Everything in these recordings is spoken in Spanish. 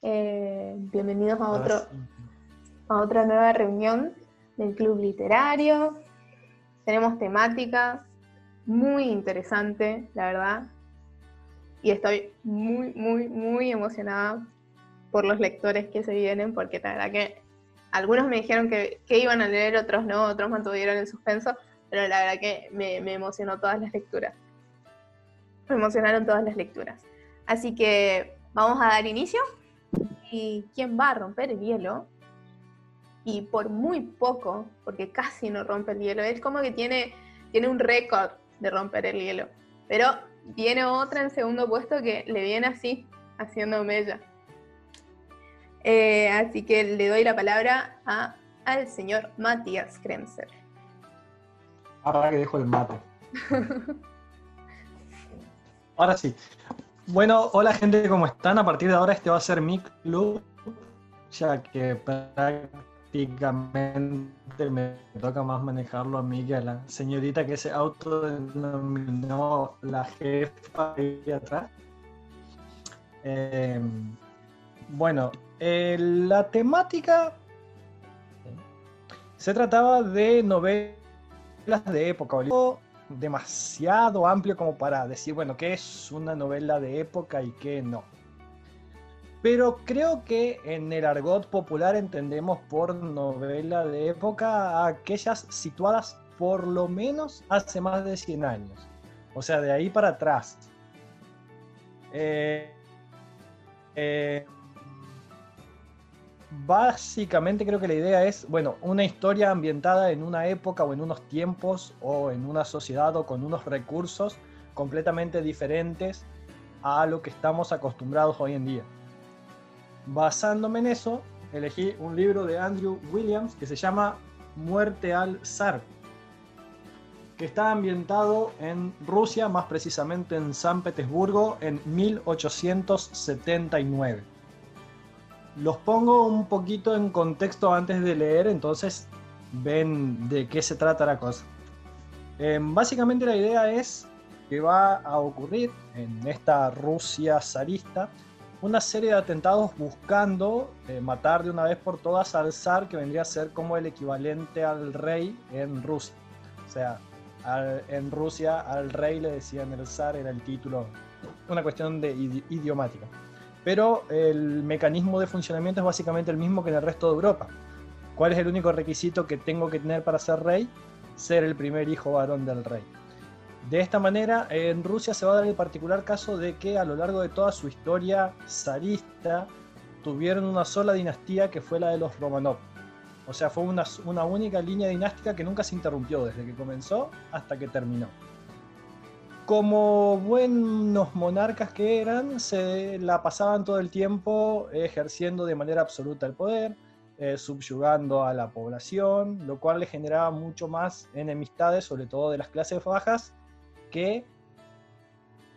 Eh, bienvenidos a, otro, a otra nueva reunión del Club Literario. Tenemos temática muy interesante, la verdad. Y estoy muy, muy, muy emocionada por los lectores que se vienen, porque la verdad que algunos me dijeron que, iban a leer, otros no, otros mantuvieron el suspenso, pero la verdad que me, me emocionó todas las lecturas. Me emocionaron todas las lecturas. Así que vamos a dar inicio. ¿Y quién va a romper el hielo? Y por muy poco, porque casi no rompe el hielo, es como que tiene, tiene un récord de romper el hielo. Pero viene otra en segundo puesto que le viene así, haciendo mella. Eh, así que le doy la palabra a, al señor Matías Kremser. Ahora que dejo el mate. Ahora sí. Bueno, hola gente, ¿cómo están? A partir de ahora este va a ser mi club, ya que prácticamente me toca más manejarlo a mí que a la señorita que se autodenominó la jefa de atrás. Em, bueno, eh, la temática se trataba de novelas de época demasiado amplio como para decir, bueno, qué es una novela de época y qué no. Pero creo que en el argot popular entendemos por novela de época aquellas situadas por lo menos hace más de 100 años. O sea, de ahí para atrás. Eh, eh, básicamente creo que la idea es, bueno, una historia ambientada en una época o en unos tiempos o en una sociedad o con unos recursos completamente diferentes a lo que estamos acostumbrados hoy en día. Basándome en eso, elegí un libro de Andrew Williams que se llama Muerte al zar, que está ambientado en Rusia, más precisamente en San Petersburgo, en 1879 los pongo un poquito en contexto antes de leer, entonces ven de qué se trata la cosa. Em, básicamente la idea es que va a ocurrir en esta Rusia zarista una serie de atentados buscando eh, matar de una vez por todas al zar, que vendría a ser como el equivalente al rey en Rusia. O sea, en Rusia al rey le decían el zar, era el título, una cuestión de idiomática pero el mecanismo de funcionamiento es básicamente el mismo que en el resto de Europa. ¿Cuál es el único requisito que tengo que tener para ser rey? Ser el primer hijo varón del rey. De esta manera, en Rusia se va a dar el particular caso de que a lo largo de toda su historia zarista tuvieron una sola dinastía que fue la de los Romanov. O sea, fue una, una única línea dinástica que nunca se interrumpió desde que comenzó hasta que terminó como buenos monarcas que eran, se la pasaban todo el tiempo ejerciendo de manera absoluta el poder, eh, subyugando a la población, lo cual le generaba mucho más enemistades, sobre todo de las clases bajas, que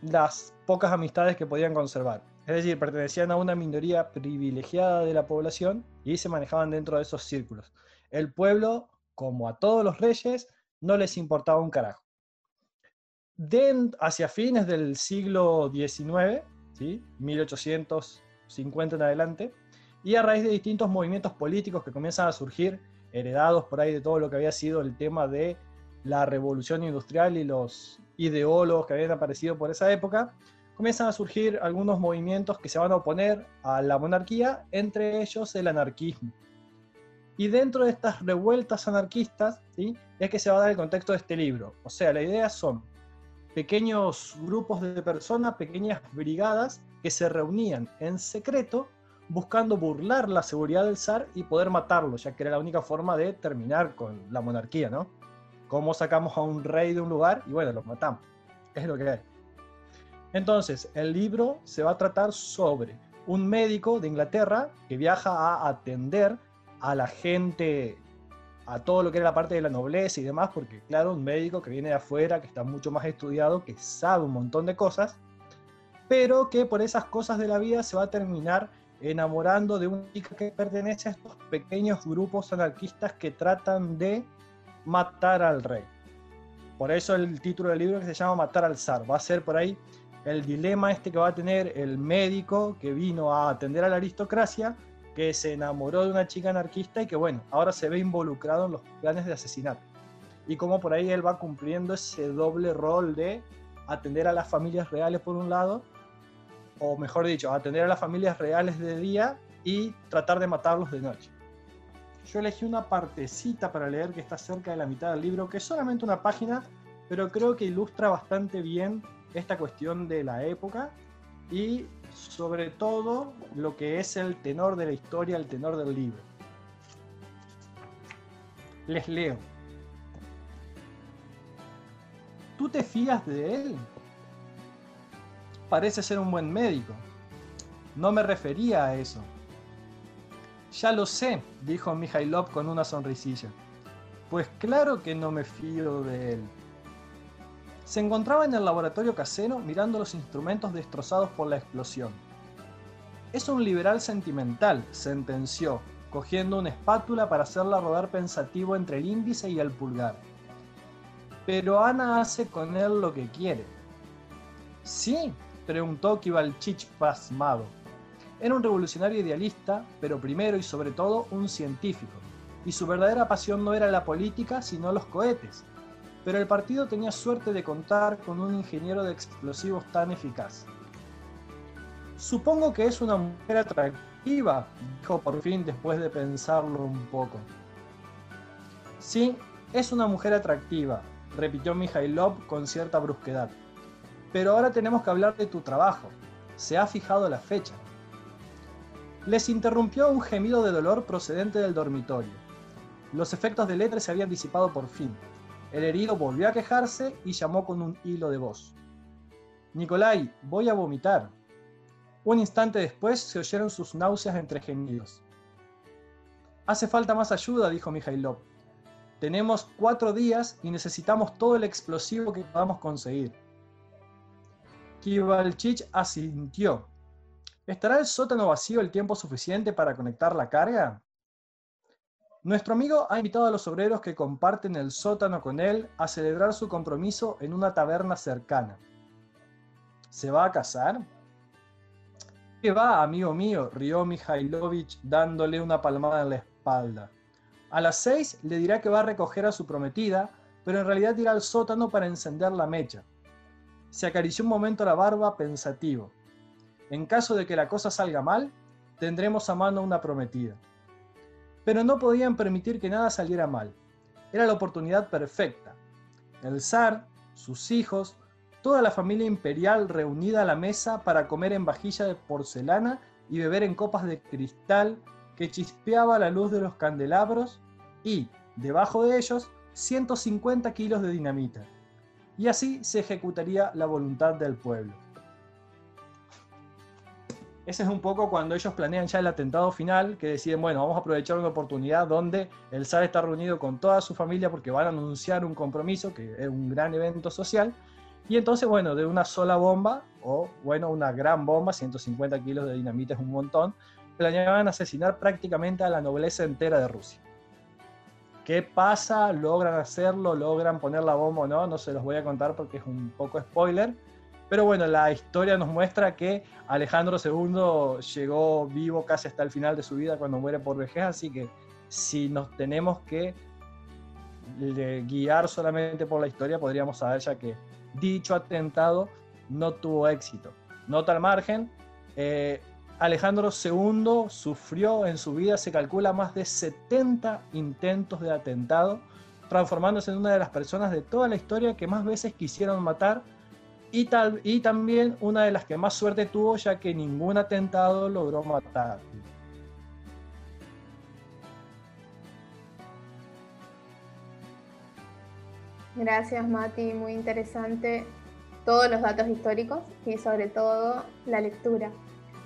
las pocas amistades que podían conservar. Es decir, pertenecían a una minoría privilegiada de la población y se manejaban dentro de esos círculos. El pueblo, como a todos los reyes, no les importaba un carajo hacia fines del siglo XIX, ¿sí? 1850 en adelante, y a raíz de distintos movimientos políticos que comienzan a surgir, heredados por ahí de todo lo que había sido el tema de la revolución industrial y los ideólogos que habían aparecido por esa época, comienzan a surgir algunos movimientos que se van a oponer a la monarquía, entre ellos el anarquismo. Y dentro de estas revueltas anarquistas, ¿sí? es que se va a dar el contexto de este libro. O sea, la idea son pequeños grupos de personas, pequeñas brigadas que se reunían en secreto buscando burlar la seguridad del zar y poder matarlo, ya que era la única forma de terminar con la monarquía, ¿no? ¿Cómo sacamos a un rey de un lugar? Y bueno, lo matamos. Es lo que hay. Entonces, el libro se va a tratar sobre un médico de Inglaterra que viaja a atender a la gente a todo lo que era la parte de la nobleza y demás, porque claro, un médico que viene de afuera, que está mucho más estudiado, que sabe un montón de cosas, pero que por esas cosas de la vida se va a terminar enamorando de un chica que pertenece a estos pequeños grupos anarquistas que tratan de matar al rey. Por eso el título del libro que se llama Matar al zar. Va a ser por ahí el dilema este que va a tener el médico que vino a atender a la aristocracia, que se enamoró de una chica anarquista y que bueno, ahora se ve involucrado en los planes de asesinato. Y cómo por ahí él va cumpliendo ese doble rol de atender a las familias reales por un lado, o mejor dicho, atender a las familias reales de día y tratar de matarlos de noche. Yo elegí una partecita para leer que está cerca de la mitad del libro, que es solamente una página, pero creo que ilustra bastante bien esta cuestión de la época y sobre todo lo que es el tenor de la historia, el tenor del libro. Les leo. ¿Tú te fías de él? Parece ser un buen médico. No me refería a eso. Ya lo sé, dijo Mijailov con una sonrisilla. Pues claro que no me fío de él. Se encontraba en el laboratorio casero mirando los instrumentos destrozados por la explosión. Es un liberal sentimental, sentenció, cogiendo una espátula para hacerla rodar pensativo entre el índice y el pulgar. Pero Ana hace con él lo que quiere. Sí, preguntó Kivalchich pasmado. Era un revolucionario idealista, pero primero y sobre todo un científico, y su verdadera pasión no era la política, sino los cohetes, pero el partido tenía suerte de contar con un ingeniero de explosivos tan eficaz. Supongo que es una mujer atractiva, dijo por fin después de pensarlo un poco. Sí, es una mujer atractiva, repitió Mijailov con cierta brusquedad. Pero ahora tenemos que hablar de tu trabajo. Se ha fijado la fecha. Les interrumpió un gemido de dolor procedente del dormitorio. Los efectos del éter se habían disipado por fin. El herido volvió a quejarse y llamó con un hilo de voz. Nicolai, voy a vomitar. Un instante después se oyeron sus náuseas entre gemidos. Hace falta más ayuda, dijo Mijailov. Tenemos cuatro días y necesitamos todo el explosivo que podamos conseguir. Kivalchich asintió. ¿Estará el sótano vacío el tiempo suficiente para conectar la carga? Nuestro amigo ha invitado a los obreros que comparten el sótano con él a celebrar su compromiso en una taberna cercana. ¿Se va a casar? ¿Qué va, amigo mío? rió Mikhailovich dándole una palmada en la espalda. A las seis le dirá que va a recoger a su prometida, pero en realidad irá al sótano para encender la mecha. Se acarició un momento la barba pensativo. En caso de que la cosa salga mal, tendremos a mano una prometida pero no podían permitir que nada saliera mal. Era la oportunidad perfecta. El zar, sus hijos, toda la familia imperial reunida a la mesa para comer en vajilla de porcelana y beber en copas de cristal que chispeaba la luz de los candelabros y, debajo de ellos, 150 kilos de dinamita. Y así se ejecutaría la voluntad del pueblo. Ese es un poco cuando ellos planean ya el atentado final, que deciden, bueno, vamos a aprovechar una oportunidad donde el zar está reunido con toda su familia porque van a anunciar un compromiso, que es un gran evento social, y entonces, bueno, de una sola bomba, o bueno, una gran bomba, 150 kilos de dinamita es un montón, planeaban asesinar prácticamente a la nobleza entera de Rusia. ¿Qué pasa? ¿Logran hacerlo? ¿Logran poner la bomba o no? No se los voy a contar porque es un poco spoiler pero bueno, la historia nos muestra que Alejandro II llegó vivo casi hasta el final de su vida cuando muere por vejez, así que si nos tenemos que guiar solamente por la historia, podríamos saber ya que dicho atentado no tuvo éxito. Nota al margen, eh, Alejandro II sufrió en su vida, se calcula, más de 70 intentos de atentado, transformándose en una de las personas de toda la historia que más veces quisieron matar y, tal, y también una de las que más suerte tuvo ya que ningún atentado logró matar. Gracias Mati, muy interesante todos los datos históricos y sobre todo la lectura.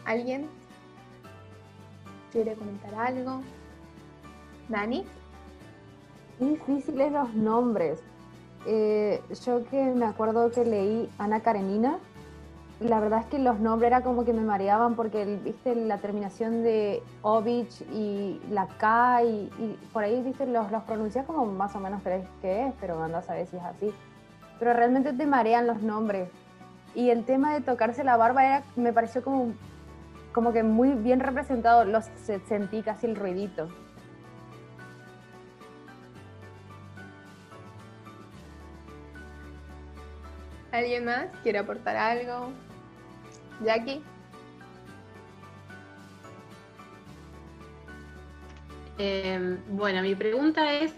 ¿Alguien quiere comentar algo? ¿Dani? Difíciles los nombres, eh, yo que me acuerdo que leí Ana Karenina, la verdad es que los nombres era como que me mareaban porque, viste, la terminación de Ovich y la K y, por ahí, viste, los, los pronuncias como más o menos crees que es, pero anda a saber si es así. Pero realmente te marean los nombres. y el tema de tocarse la barba era, me pareció como, como que muy bien representado, los, sentí casi el ruidito. ¿Alguien más quiere aportar algo? Jackie. Em, bueno, mi pregunta es,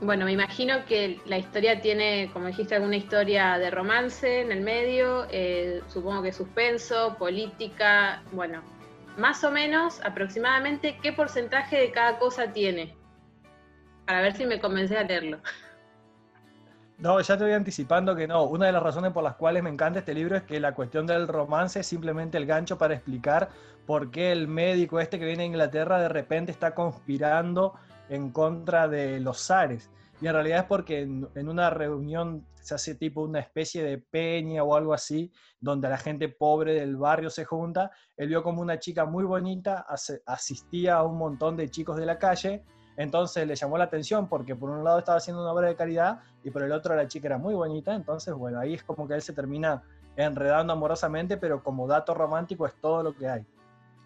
bueno, me imagino que la historia tiene, como dijiste, alguna historia de romance en el medio, eh, supongo que suspenso, política, bueno, más o menos, aproximadamente, ¿qué porcentaje de cada cosa tiene? Para ver si me convence a leerlo. No, ya te voy anticipando que no. Una de las razones por las cuales me encanta este libro es que la cuestión del romance es simplemente el gancho para explicar por qué el médico este que viene a Inglaterra de repente está conspirando en contra de los zares. Y en realidad es porque en, una reunión se hace tipo una especie de peña o algo así, donde la gente pobre del barrio se junta. Él vio como una chica muy bonita asistía a un montón de chicos de la calle entonces le llamó la atención porque por un lado estaba haciendo una obra de caridad y por el otro la chica era muy bonita. Entonces, bueno, ahí es como que él se termina enredando amorosamente, pero como dato romántico es todo lo que hay.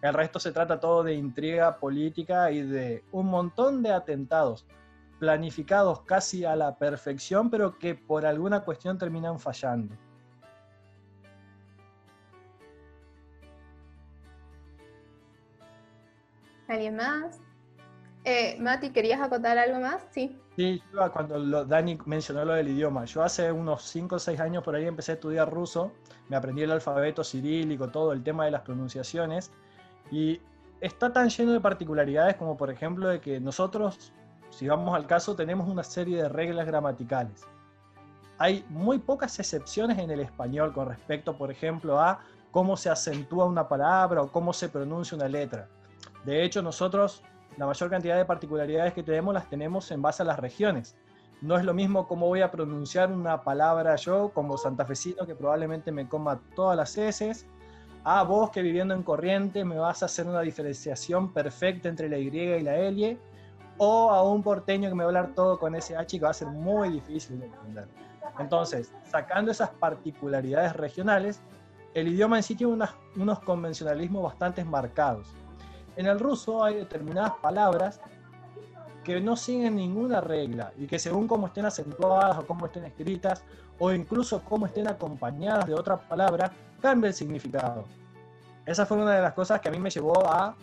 El resto se trata todo de intriga política y de un montón de atentados planificados casi a la perfección, pero que por alguna cuestión terminan fallando. ¿Alguien más? Eh, Mati, ¿querías acotar algo más? Sí. Sí, cuando Dani mencionó lo del idioma, yo hace unos 5 o 6 años por ahí empecé a estudiar ruso, me aprendí el alfabeto cirílico, todo el tema de las pronunciaciones, y está tan lleno de particularidades como por ejemplo de que nosotros, si vamos al caso, tenemos una serie de reglas gramaticales. Hay muy pocas excepciones en el español con respecto, por ejemplo, a cómo se acentúa una palabra o cómo se pronuncia una letra. De hecho, nosotros la mayor cantidad de particularidades que tenemos las tenemos en base a las regiones. No es lo mismo cómo voy a pronunciar una palabra yo como santafesino que probablemente me coma todas las heces, a vos que viviendo en Corriente me vas a hacer una diferenciación perfecta entre la Y y la L, o a un porteño que me va a hablar todo con ese H que va a ser muy difícil de entender. Entonces, sacando esas particularidades regionales, el idioma en sí tiene unos convencionalismos bastante marcados. En el ruso hay determinadas palabras que no siguen ninguna regla y que según cómo estén acentuadas o cómo estén escritas o incluso cómo estén acompañadas de otra palabra, cambia el significado. Esa fue una de las cosas que a mí me llevó a,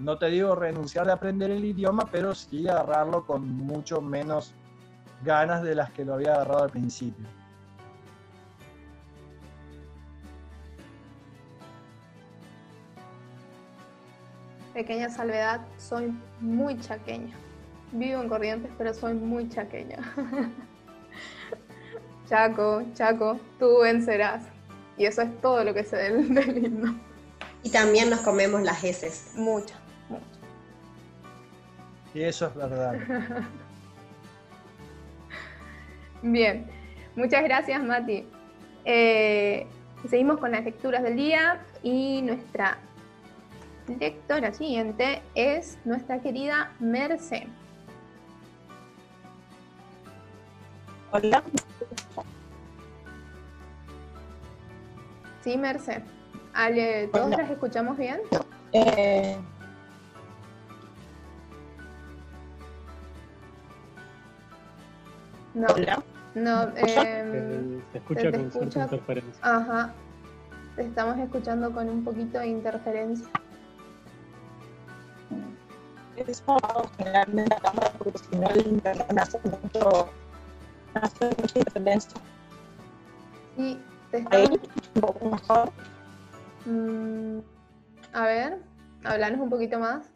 no te digo renunciar de aprender el idioma, pero sí agarrarlo con mucho menos ganas de las que lo había agarrado al principio. Pequeña salvedad, soy muy chaqueña. Vivo en Corrientes, pero soy muy chaqueña. Chaco, Chaco, tú vencerás. Y eso es todo lo que sé del, del himno. Y también nos comemos las heces. Muchas, muchas. Y eso es verdad. Bien, muchas gracias Mati. Eh, seguimos con las lecturas del día y nuestra lectora siguiente es nuestra querida Merce. Hola. Sí, Merce. Ale, ¿Todos las escuchamos bien? Eh... No. Hola. No, eh, se escucha con cierta interferencia. Ajá. Te estamos escuchando con un poquito de interferencia es para generalmente la cámara porque si no el internet me hace mucho, me hace mucha diferencia. Sí, te está... Ahí, un poco mejor. Mm, a ver, hablanos un poquito más.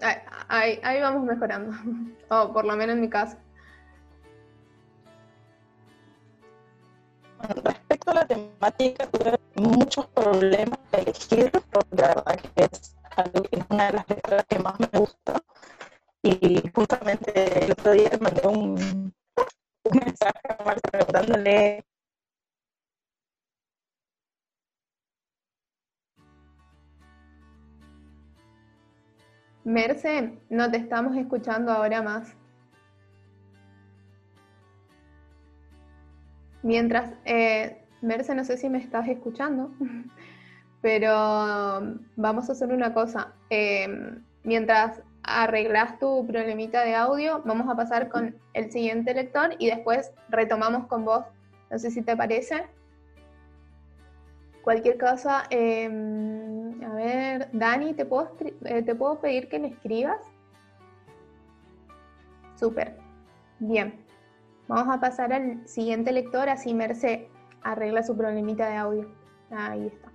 Ahí, ahí, ahí vamos mejorando, o por lo menos en mi caso. respecto a la temática, tuve muchos problemas elegir, porque la verdad que es, una de las lecturas que más me gusta. Y justamente el otro día mandé un, un mensaje a Marta preguntándole Merce, no te estamos escuchando ahora más. mientras, eh, Merce, no sé si me estás escuchando, pero um, vamos a hacer una cosa. Em, mientras arreglas tu problemita de audio, vamos a pasar con el siguiente lector y después retomamos con vos. No sé si te parece. Cualquier cosa, em, a ver, Dani, ¿te puedo, eh, ¿te puedo pedir que le escribas? Súper. Bien. Vamos a pasar al siguiente lector, así Merce arregla su problemita de audio. Ahí está.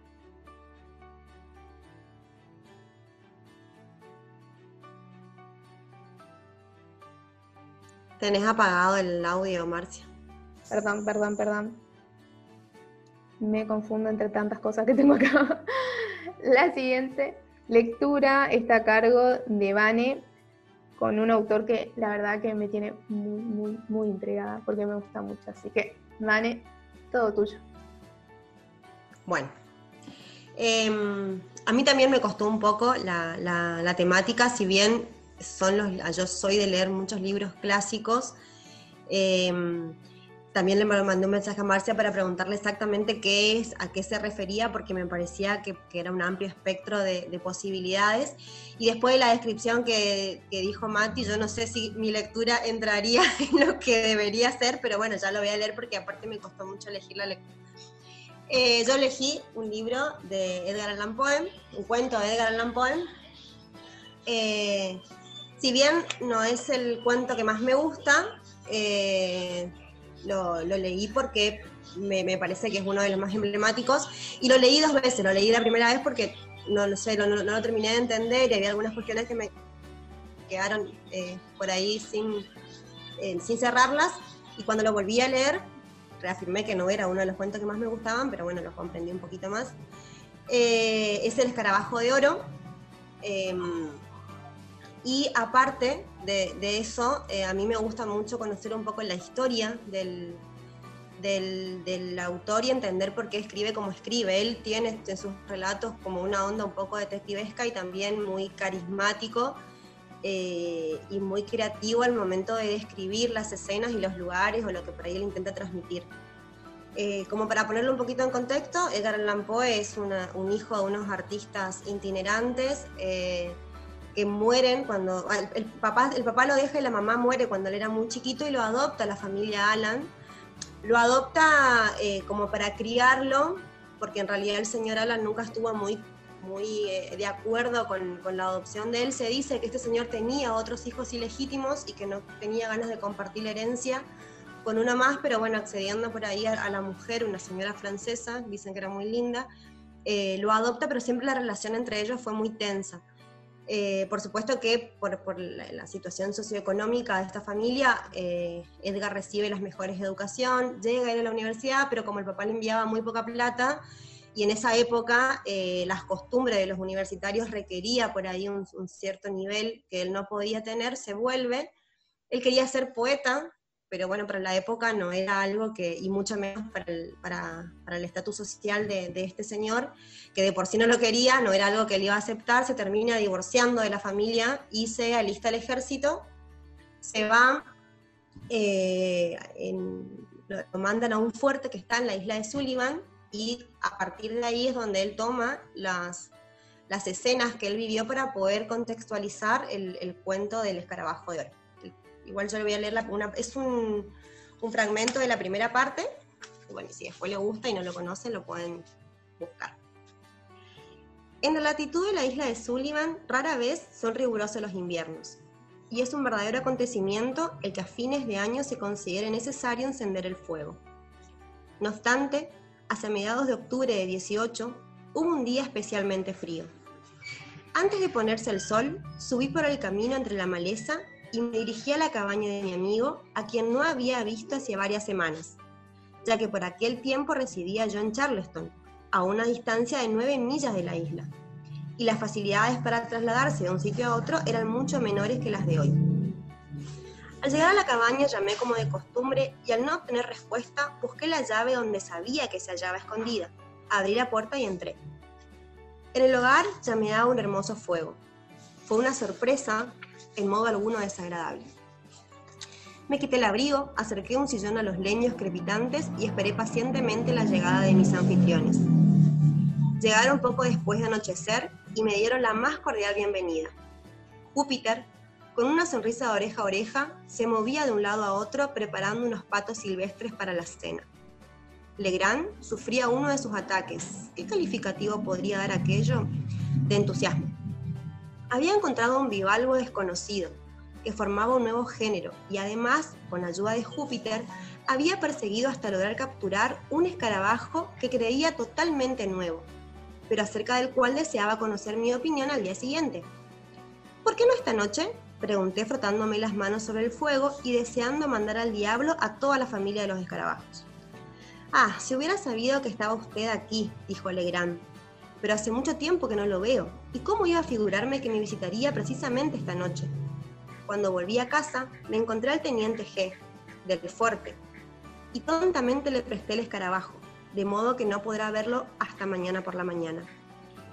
Tenés apagado el audio, Marcia. Perdón, perdón, perdón me confundo entre tantas cosas que tengo acá. La siguiente lectura está a cargo de Vane con un autor que la verdad que me tiene muy, muy, muy intrigada porque me gusta mucho. Así que, Vane, tuyo. Bueno, em, a mí también me costó un poco la, temática, si bien son los, yo soy de leer muchos libros clásicos. Em, también le mandé un mensaje a Marcia para preguntarle exactamente qué es, a qué se refería, porque me parecía que, era un amplio espectro de, posibilidades. Y después de la descripción que, dijo Mati, yo no sé si mi lectura entraría en lo que debería ser, pero bueno, ya lo voy a leer porque aparte me costó mucho elegir la lectura. Eh, yo elegí un libro de Edgar Allan Poe, un cuento de Edgar Allan Poe. Eh, si bien no es el cuento que más me gusta, eh, lo, leí porque me, parece que es uno de los más emblemáticos y lo leí dos veces, lo leí la primera vez porque no, lo sé, no, lo terminé de entender y había algunas cuestiones que me quedaron eh, por ahí sin, eh, sin cerrarlas y cuando lo volví a leer reafirmé que no era uno de los cuentos que más me gustaban, pero bueno, lo comprendí un poquito más. Eh, es El escarabajo de oro. Y aparte de, eso, eh, a mí me gusta mucho conocer un poco la historia del, del, autor y entender por qué escribe como escribe. Él tiene en sus relatos como una onda un poco detectivesca y también muy carismático eh, y muy creativo al momento de describir las escenas y los lugares o lo que por ahí él intenta transmitir. Eh, como para ponerlo un poquito en contexto, Edgar Allan Poe es un hijo de unos artistas itinerantes que mueren cuando el, papá, el papá lo deja y la mamá muere cuando él era muy chiquito y lo adopta la familia Alan. Lo adopta eh, como para criarlo, porque en realidad el señor Alan nunca estuvo muy, muy eh, de acuerdo con, con, la adopción de él. Se dice que este señor tenía otros hijos ilegítimos y que no tenía ganas de compartir la herencia con una más, pero bueno, accediendo por ahí a, la mujer, una señora francesa, dicen que era muy linda, eh, lo adopta, pero siempre la relación entre ellos fue muy tensa. Eh, por supuesto que por, la, situación socioeconómica de esta familia, eh, Edgar recibe las mejores educación, llega a ir a la universidad, pero como el papá le enviaba muy poca plata, y en esa época eh, las costumbres de los universitarios requería por ahí un, cierto nivel que él no podía tener, se vuelve. Él quería ser poeta, pero bueno, para la época no era algo que, y mucho menos para el estatus social de, este señor, que de por sí no lo quería, no era algo que él iba a aceptar, se termina divorciando de la familia y se alista al ejército, se va, eh, lo mandan a un fuerte que está en la isla de Sullivan, y a partir de ahí es donde él toma las, las escenas que él vivió para poder contextualizar el, el cuento del escarabajo de oro igual yo le voy a leer la, una, es un, fragmento de la primera parte, bueno, si después le gusta y no lo conocen, lo pueden buscar. En la latitud de la isla de Sullivan, rara vez son rigurosos los inviernos, y es un verdadero acontecimiento el que a fines de año se considere necesario encender el fuego. No obstante, hacia mediados de octubre de 18, hubo un día especialmente frío. Antes de ponerse el sol, subí por el camino entre la maleza y me dirigí a la cabaña de mi amigo, a quien no había visto hacía varias semanas, ya que por aquel tiempo residía yo en Charleston, a una distancia de nueve millas de la isla, y las facilidades para trasladarse de un sitio a otro eran mucho menores que las de hoy. Al llegar a la cabaña llamé como de costumbre y al no obtener respuesta busqué la llave donde sabía que se hallaba escondida. Abrí la puerta y entré. En el hogar llameaba un hermoso fuego. Fue una sorpresa en modo alguno desagradable. Me quité el abrigo, acerqué un sillón a los leños crepitantes y esperé pacientemente la llegada de mis anfitriones. Llegaron poco después de anochecer y me dieron la más cordial bienvenida. Júpiter, con una sonrisa de oreja a oreja, se movía de un lado a otro preparando unos patos silvestres para la cena. Legrand sufría uno de sus ataques. ¿Qué calificativo podría dar aquello? De entusiasmo. Había encontrado un bivalvo desconocido, que formaba un nuevo género y además, con ayuda de Júpiter, había perseguido hasta lograr capturar un escarabajo que creía totalmente nuevo, pero acerca del cual deseaba conocer mi opinión al día siguiente. ¿Por qué no esta noche? Pregunté frotándome las manos sobre el fuego y deseando mandar al diablo a toda la familia de los escarabajos. Ah, si hubiera sabido que estaba usted aquí, dijo Legrand. Pero hace mucho tiempo que no lo veo, ¿y cómo iba a figurarme que me visitaría precisamente esta noche? Cuando volví a casa, me encontré al teniente G, del fuerte, y tontamente le presté el escarabajo, de modo que no podrá verlo hasta mañana por la mañana.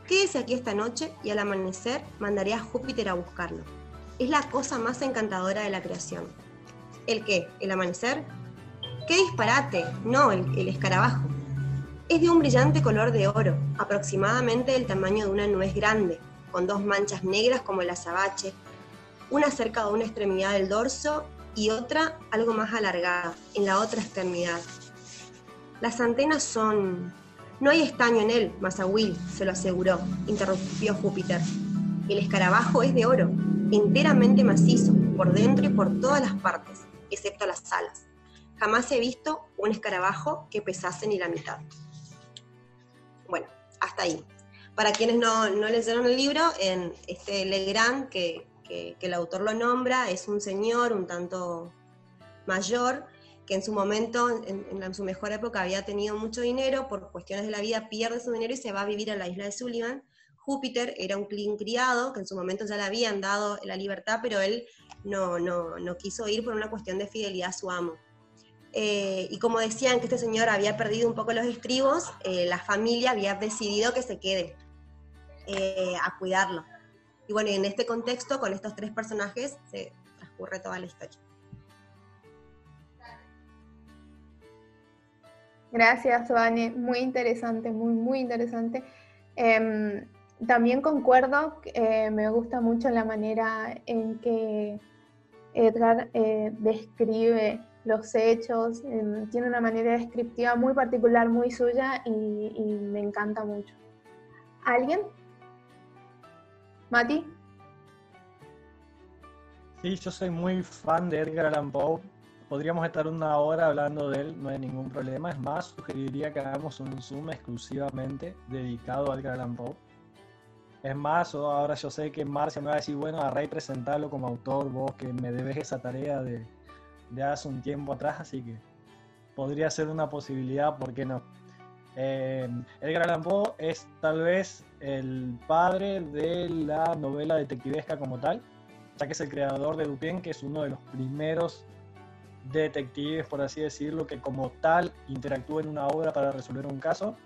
Quédese aquí esta noche y al amanecer mandaré a Júpiter a buscarlo. Es la cosa más encantadora de la creación. ¿El qué? ¿El amanecer? ¡Qué disparate! No, el, el escarabajo. Es de un brillante color de oro, aproximadamente del tamaño de una nuez grande, con dos manchas negras como el azabache, una cerca de una extremidad del dorso y otra algo más alargada, en la otra extremidad. Las antenas son... No hay estaño en él, Masahuil, se lo aseguró, interrumpió Júpiter. El escarabajo es de oro, enteramente macizo, por dentro y por todas las partes, excepto las alas. Jamás he visto un escarabajo que pesase ni la mitad. Hasta ahí. Para quienes no, no leyeron el libro, en este Legrand, que que, el autor lo nombra, es un señor un tanto mayor que en su momento, en, su mejor época, había tenido mucho dinero, por cuestiones de la vida pierde su dinero y se va a vivir a la isla de Sullivan. Júpiter era un clean criado, que en su momento ya le habían dado la libertad, pero él no, no, no quiso ir por una cuestión de fidelidad a su amo. Eh, y como decían que este señor había perdido un poco los estribos, eh, la familia había decidido que se quede eh, a cuidarlo. Y bueno, en este contexto, con estos tres personajes, se transcurre toda la historia. Gracias, Vane. Muy interesante, muy, muy interesante. Em, también concuerdo, me gusta mucho la manera en que Edgar describe los hechos, em, tiene una manera descriptiva muy particular, muy suya y me encanta mucho. ¿Alguien? Mati. Sí, yo soy muy fan de Edgar Allan Poe. Podríamos estar una hora hablando de él, no hay ningún problema. Es más, sugeriría que hagamos un Zoom exclusivamente dedicado a Edgar Allan Poe. Es más, ahora yo sé que Marcia me va a decir, bueno, a Rey presentarlo como autor, vos que me debes esa tarea de, de hace un tiempo atrás, así que podría ser una posibilidad, ¿por qué no? Eh, Edgar Allan Poe es tal vez el padre de la novela detectivesca como tal, ya que es el creador de Dupin, que es uno de los primeros detectives, por así decirlo, que como tal interactúa en una obra para resolver un caso.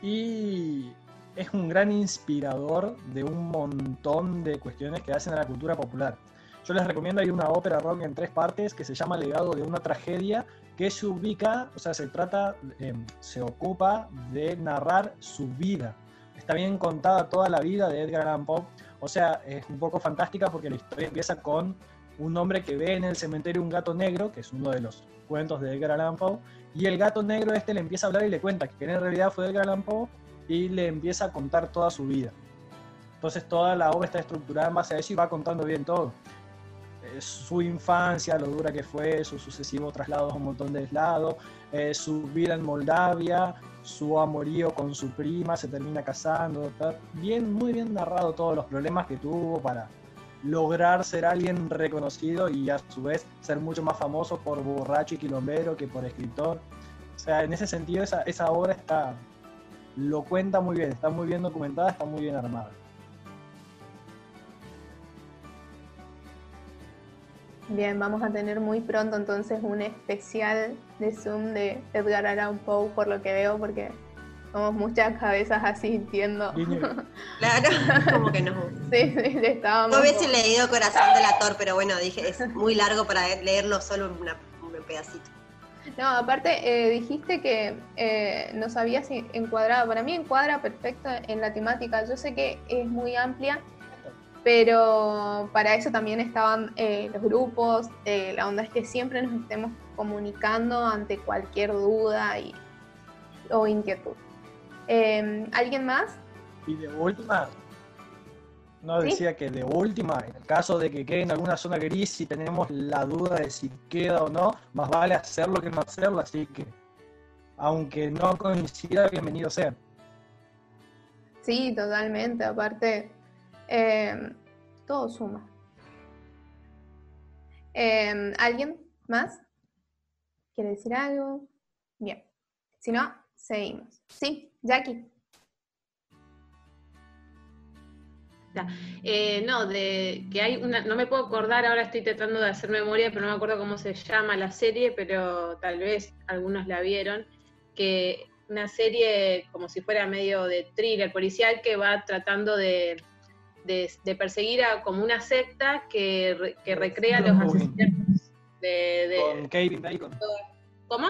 Y es un gran inspirador de un montón de cuestiones que hacen a la cultura popular. Yo les recomiendo, hay una ópera rock en tres partes que se llama Legado de una tragedia, que se ubica, o sea, se trata, em, se ocupa de narrar su vida. Está bien contada toda la vida de Edgar Allan Poe, o sea, es un poco fantástica porque la historia empieza con un hombre que ve en el cementerio un gato negro, que es uno de los cuentos de Edgar Allan Poe, y el gato negro este le empieza a hablar y le cuenta que en realidad fue Edgar Allan Poe y le empieza a contar toda su vida. Entonces toda la obra está estructurada en base a eso y va contando bien todo. Su infancia, lo dura que fue, sus sucesivos traslados a un montón de lados, eh, su vida en Moldavia, su amorío con su prima, se termina casando, está bien, muy bien narrado todos los problemas que tuvo para lograr ser alguien reconocido y a su vez ser mucho más famoso por borracho y quilombero que por escritor. O sea, en ese sentido esa, esa obra está, lo cuenta muy bien, está muy bien documentada, está muy bien armada. Bien, vamos a tener muy pronto entonces un especial de Zoom de Edgar Allan Poe, por lo que veo, porque Somos muchas cabezas asintiendo. claro, como que no. Sí, sí, estábamos. No hubiese leído Corazón del Actor, pero bueno, dije, es muy largo para leerlo solo en un pedacito. No, aparte eh, dijiste que eh, no sabías si encuadraba. Para mí encuadra perfecto en la temática. Yo sé que es muy amplia, pero para eso también estaban eh, los grupos. la onda es que siempre nos estemos comunicando ante cualquier duda y, o inquietud. Em, ¿Alguien más? Y de última, no decía que de última, en el caso de que quede en alguna zona gris, si tenemos la duda de si queda o no, más vale hacerlo que no hacerlo, así que aunque no coincida, bienvenido sea. Sí, totalmente. Aparte, em, todo suma. Em, ¿Alguien más? ¿Quiere decir algo? Bien. Si no, seguimos. Sí, Jackie. Eh, no, de que hay una, no me puedo acordar, ahora estoy tratando de hacer memoria, pero no me acuerdo cómo se llama la serie, pero tal vez algunos la vieron, que una serie como si fuera medio de thriller policial que va tratando de, de, perseguir a como una secta que, que recrea los asesinatos de, Con Kevin Bacon. ¿Cómo?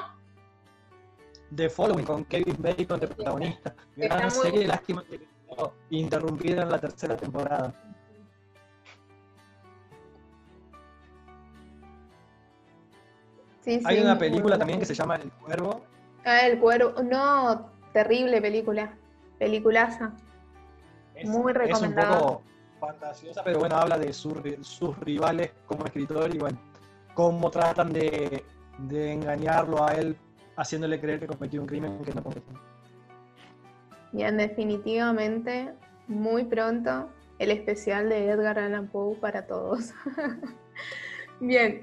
The Following con Kevin Bacon de protagonista. Gran serie, lástima que interrumpida en la tercera temporada. Hay una película también que se llama El Cuervo. Ah, El Cuervo. No, terrible película. Peliculaza. Muy recomendada. Es un poco fantasiosa, pero bueno, habla de sus, rivales como escritor y bueno, cómo tratan de, de engañarlo a él haciéndole creer que cometió un crimen que no cometió. Bien, definitivamente, muy pronto el especial de Edgar Allan Poe para todos. Bien,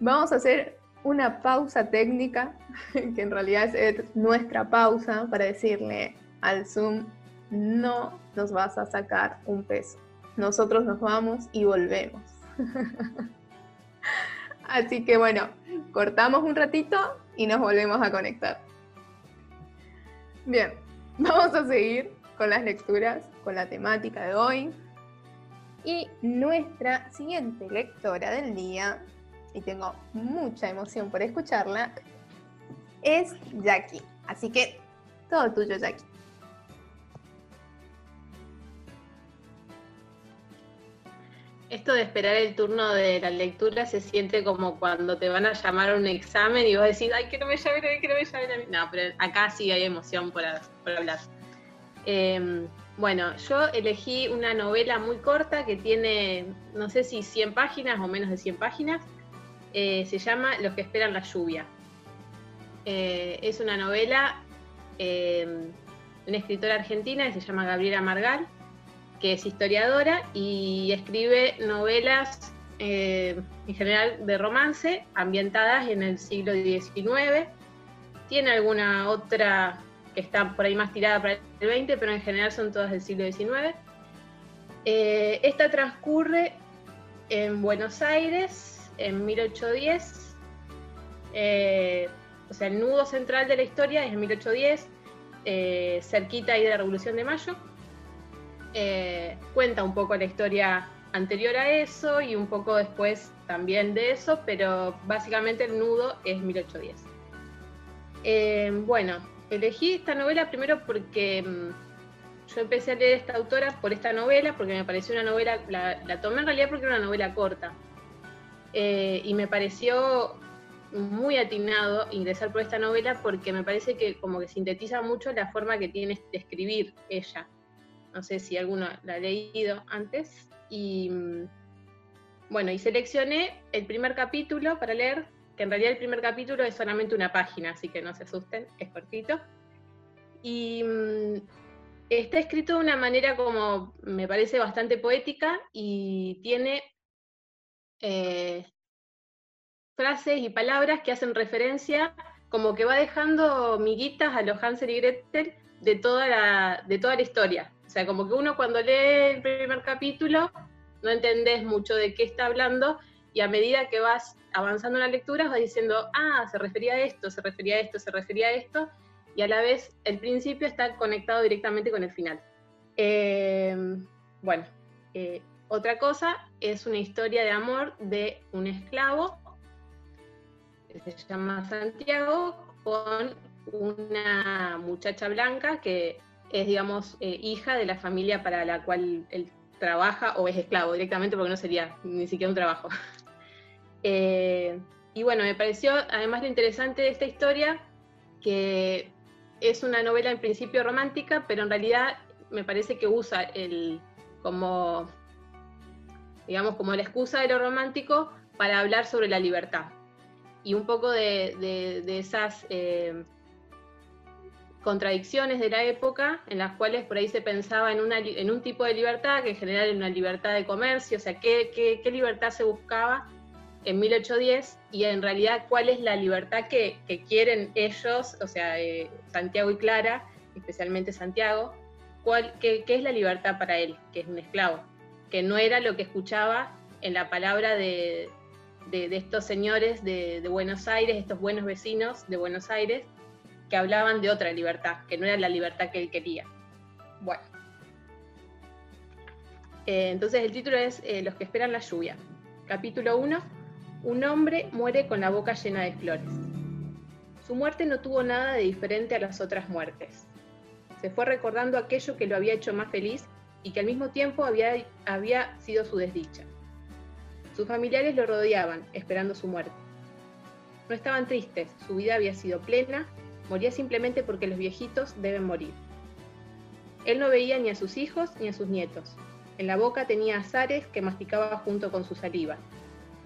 vamos a hacer una pausa técnica, que en realidad es nuestra pausa para decirle al Zoom, no nos vas a sacar un peso. Nosotros nos vamos y volvemos. Así que bueno, cortamos un ratito y nos volvemos a conectar. Bien, Vamos a seguir con las lecturas, con la temática de hoy. Y nuestra siguiente lectora del día, y tengo mucha emoción por escucharla, es Jackie. Así que todo tuyo, Jackie. Esto de esperar el turno de la lectura se siente como cuando te van a llamar a un examen y vos decís, ay, que no me llamen a mí, que no me llamen a mí. No, pero acá sí hay emoción por, hablar. Em, bueno, yo elegí una novela muy corta que tiene, no sé si 100 páginas o menos de 100 páginas. Eh, se llama Los que esperan la lluvia. Eh, es una novela em, de una escritora argentina que se llama Gabriela Margal que es historiadora y escribe novelas eh, en general de romance ambientadas en el siglo XIX. Tiene alguna otra que está por ahí más tirada para el XX, pero en general son todas del siglo XIX. Eh, esta transcurre en Buenos Aires en 1810. Eh, o sea, el nudo central de la historia es en 1810, cerquita ahí de la Revolución de Mayo. Eh, cuenta un poco la historia anterior a eso y un poco después también de eso, pero básicamente el nudo es 1810. Eh, bueno, elegí esta novela primero porque mm, yo empecé a leer esta autora por esta novela, porque me pareció una novela, la, tomé en realidad porque era una novela corta, eh, y me pareció muy atinado ingresar por esta novela porque me parece que como que sintetiza mucho la forma que tiene de escribir ella no sé si alguno la ha leído antes, y mm, bueno, y seleccioné el primer capítulo para leer, que en realidad el primer capítulo es solamente una página, así que no se asusten, es cortito. Y mm, está escrito de una manera como me parece bastante poética y tiene eh, frases y palabras que hacen referencia, como que va dejando miguitas a los Hansel y Gretel de toda la, de toda la historia. Sea, como que uno cuando lee el primer capítulo no entendés mucho de qué está hablando y a medida que vas avanzando en la lectura vas diciendo, ah, se refería a esto, se refería a esto, se refería a esto, y a la vez el principio está conectado directamente con el final. Em, bueno, eh, otra cosa es una historia de amor de un esclavo que se llama Santiago con una muchacha blanca que es, digamos, eh, hija de la familia para la cual él trabaja o es esclavo directamente porque no sería ni siquiera un trabajo. Eh, y bueno, me pareció además lo interesante de esta historia que es una novela en principio romántica, pero en realidad me parece que usa el como digamos como la excusa de lo romántico para hablar sobre la libertad y un poco de, esas eh, contradicciones de la época en las cuales por ahí se pensaba en, un tipo de libertad que en general era una libertad de comercio, o sea, qué, libertad se buscaba en 1810 y en realidad cuál es la libertad que, quieren ellos, o sea, eh, Santiago y Clara, especialmente Santiago, cuál, qué, es la libertad para él, que es un esclavo, que no era lo que escuchaba en la palabra de, estos señores de Buenos Aires, estos buenos vecinos de Buenos Aires, que hablaban de otra libertad, que no era la libertad que él quería. Bueno. Eh, entonces el título es eh, Los que esperan la lluvia. Capítulo 1. Un hombre muere con la boca llena de flores. Su muerte no tuvo nada de diferente a las otras muertes. Se fue recordando aquello que lo había hecho más feliz y que al mismo tiempo había, había sido su desdicha. Sus familiares lo rodeaban, esperando su muerte. No estaban tristes, su vida había sido plena Moría simplemente porque los viejitos deben morir. Él no veía ni a sus hijos ni a sus nietos. En la boca tenía azares que masticaba junto con su saliva.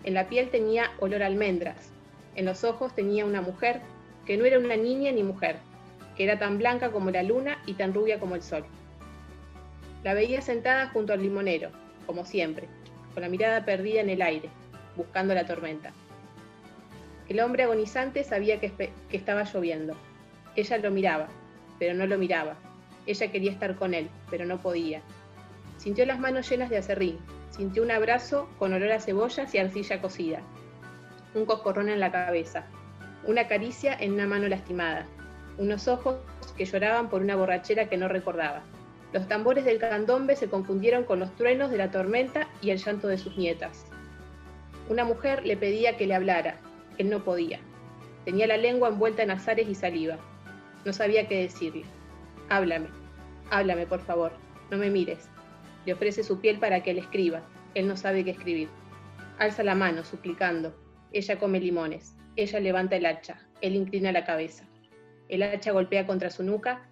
En la piel tenía olor a almendras. En los ojos tenía una mujer que no era una niña ni mujer, que era tan blanca como la luna y tan rubia como el sol. La veía sentada junto al limonero, como siempre, con la mirada perdida en el aire, buscando la tormenta. El hombre agonizante sabía que, que estaba lloviendo, ella lo miraba, pero no lo miraba. Ella quería estar con él, pero no podía. Sintió las manos llenas de acerrín, sintió un abrazo con olor a cebollas y arcilla cocida, un coscorrón en la cabeza, una caricia en una mano lastimada, unos ojos que lloraban por una borrachera que no recordaba. Los tambores del candombe se confundieron con los truenos de la tormenta y el llanto de sus nietas. Una mujer le pedía que le hablara, él no podía. Tenía la lengua envuelta en azares y saliva. No sabía qué decirle. Háblame, háblame, por favor, no me mires. Le ofrece su piel para que le escriba. Él no sabe qué escribir. Alza la mano, suplicando. Ella come limones. Ella levanta el hacha. Él inclina la cabeza. El hacha golpea contra su nuca.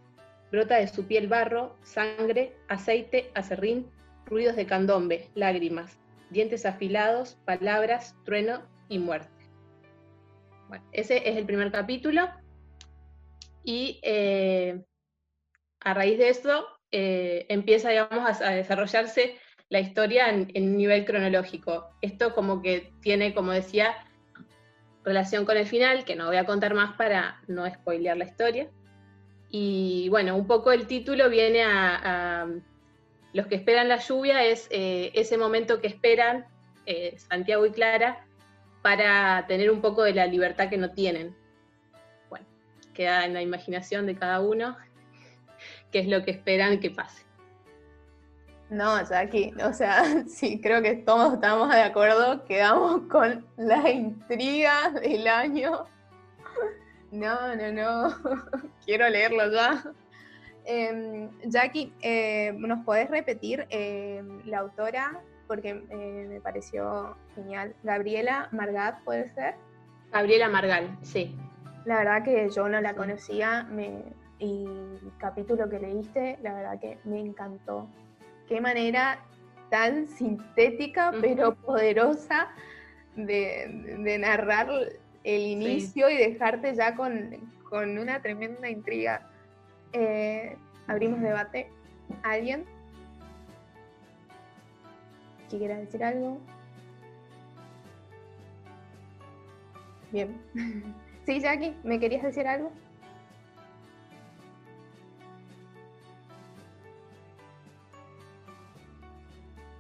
Brota de su piel barro, sangre, aceite, acerrín, ruidos de candombe, lágrimas, dientes afilados, palabras, trueno y muerte. Ese es el primer capítulo. Y eh, a raíz de eso eh, empieza, a, desarrollarse la historia en, en, nivel cronológico. Esto como que tiene, como decía, relación con el final, que no voy a contar más para no spoilear la historia. Y bueno, un poco el título viene a, los que esperan la lluvia, es eh, ese momento que esperan Santiago y Clara para tener un poco de la libertad que no tienen queda en la imaginación de cada uno qué es lo que esperan que pase. No, Jackie, o sea, sí, creo que todos estamos de acuerdo, quedamos con la intriga del año. No, no, no, quiero leerlo ya. Em, Jackie, eh, ¿nos podés repetir em, la autora? Porque eh, me pareció genial. Gabriela Margat, ¿puede ser? Gabriela Margal, sí. La verdad que yo no la conocía y el capítulo que leíste, la verdad que me encantó. Qué manera tan sintética pero poderosa de, narrar el inicio y dejarte ya con, una tremenda intriga. Eh, abrimos debate. ¿Alguien? ¿Que quiera decir algo? Bien. Sí, Jackie, ¿me querías decir algo?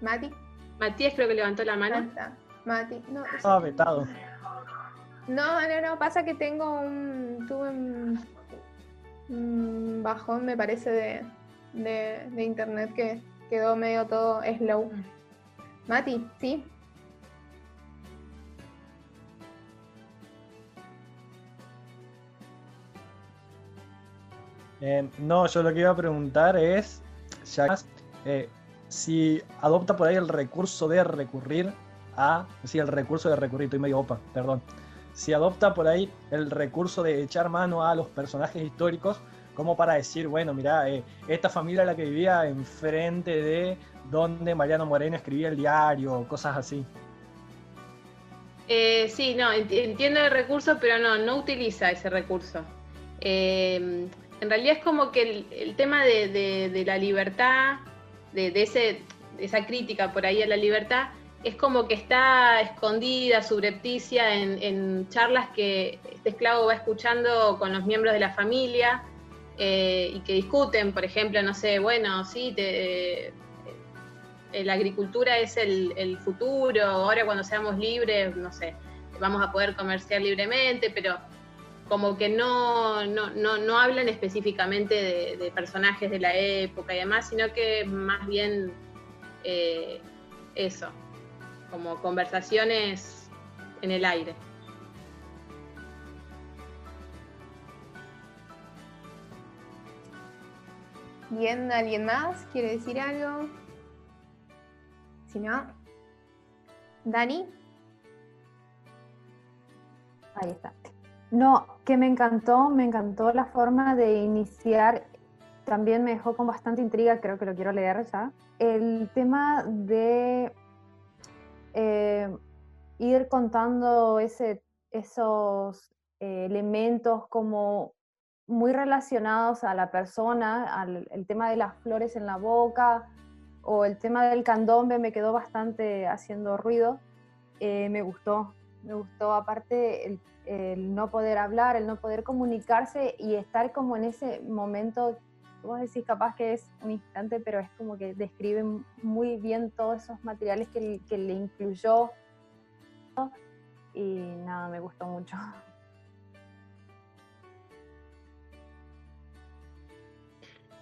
Mati. Matías creo que levantó la mano. Mati, no. Estaba vetado. No, no, no, pasa que tengo un. Tuve un. mm, bajón, me parece, de, internet que quedó medio todo slow. Mati, ¿sí? Eh, no, yo lo que iba a preguntar es, ya, eh, si adopta por ahí el recurso de recurrir a, sí, el recurso de recurrir, estoy medio opa, perdón, si adopta por ahí el recurso de echar mano a los personajes históricos como para decir, bueno, mira, eh, esta familia la que vivía enfrente de donde Mariano Moreno escribía el diario, cosas así. Eh, sí, no, entiendo el recurso, pero no, no utiliza ese recurso. Eh, en realidad es como que el, tema de, la libertad, de, ese, esa crítica por ahí a la libertad, es como que está escondida, subrepticia en, charlas que este esclavo va escuchando con los miembros de la familia eh, y que discuten, por ejemplo, no sé, bueno, sí, eh, la agricultura es el, futuro, ahora cuando seamos libres, no sé, vamos a poder comerciar libremente, pero como que no, no, hablan específicamente de, personajes de la época y demás, sino que más bien eh, eso, como conversaciones en el aire. Bien, ¿alguien más quiere decir algo? Si no, Dani. Ahí está. No, que me encantó, me encantó la forma de iniciar, también me dejó con bastante intriga, creo que lo quiero leer ya, el tema de eh, ir contando ese, esos eh, elementos como muy relacionados a la persona, al el tema de las flores en la boca o el tema del candombe me quedó bastante haciendo ruido. Eh, me gustó, me gustó. Aparte el, el, no poder hablar, el no poder comunicarse y estar como en ese momento, vos decís capaz que es un instante, pero es como que describe muy bien todos esos materiales que, que le incluyó y nada, me gustó mucho.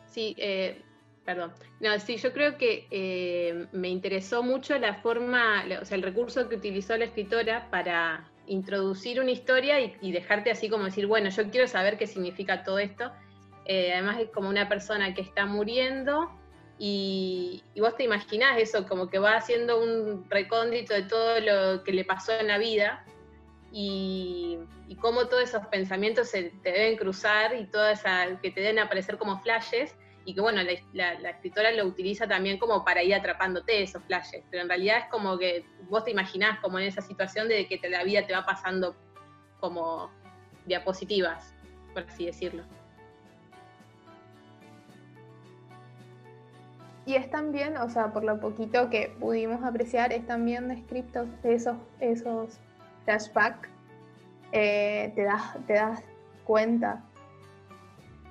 Sí, eh, perdón. No, sí, yo creo que eh, me interesó mucho la forma, o sea, el recurso que utilizó la escritora para introducir una historia y, dejarte así como decir, bueno, yo quiero saber qué significa todo esto. Eh, además es como una persona que está muriendo y, vos te imaginás eso, como que va haciendo un recóndito de todo lo que le pasó en la vida y, y cómo todos esos pensamientos se te deben cruzar y todas que te deben aparecer como flashes y que bueno, la, escritora lo utiliza también como para ir atrapándote esos flashes, pero en realidad es como que vos te imaginás como en esa situación de que la vida te va pasando como diapositivas, por así decirlo. Y es también, o sea, por lo poquito que pudimos apreciar, es también descriptos de esos, esos flashbacks. Eh, te, das, te das cuenta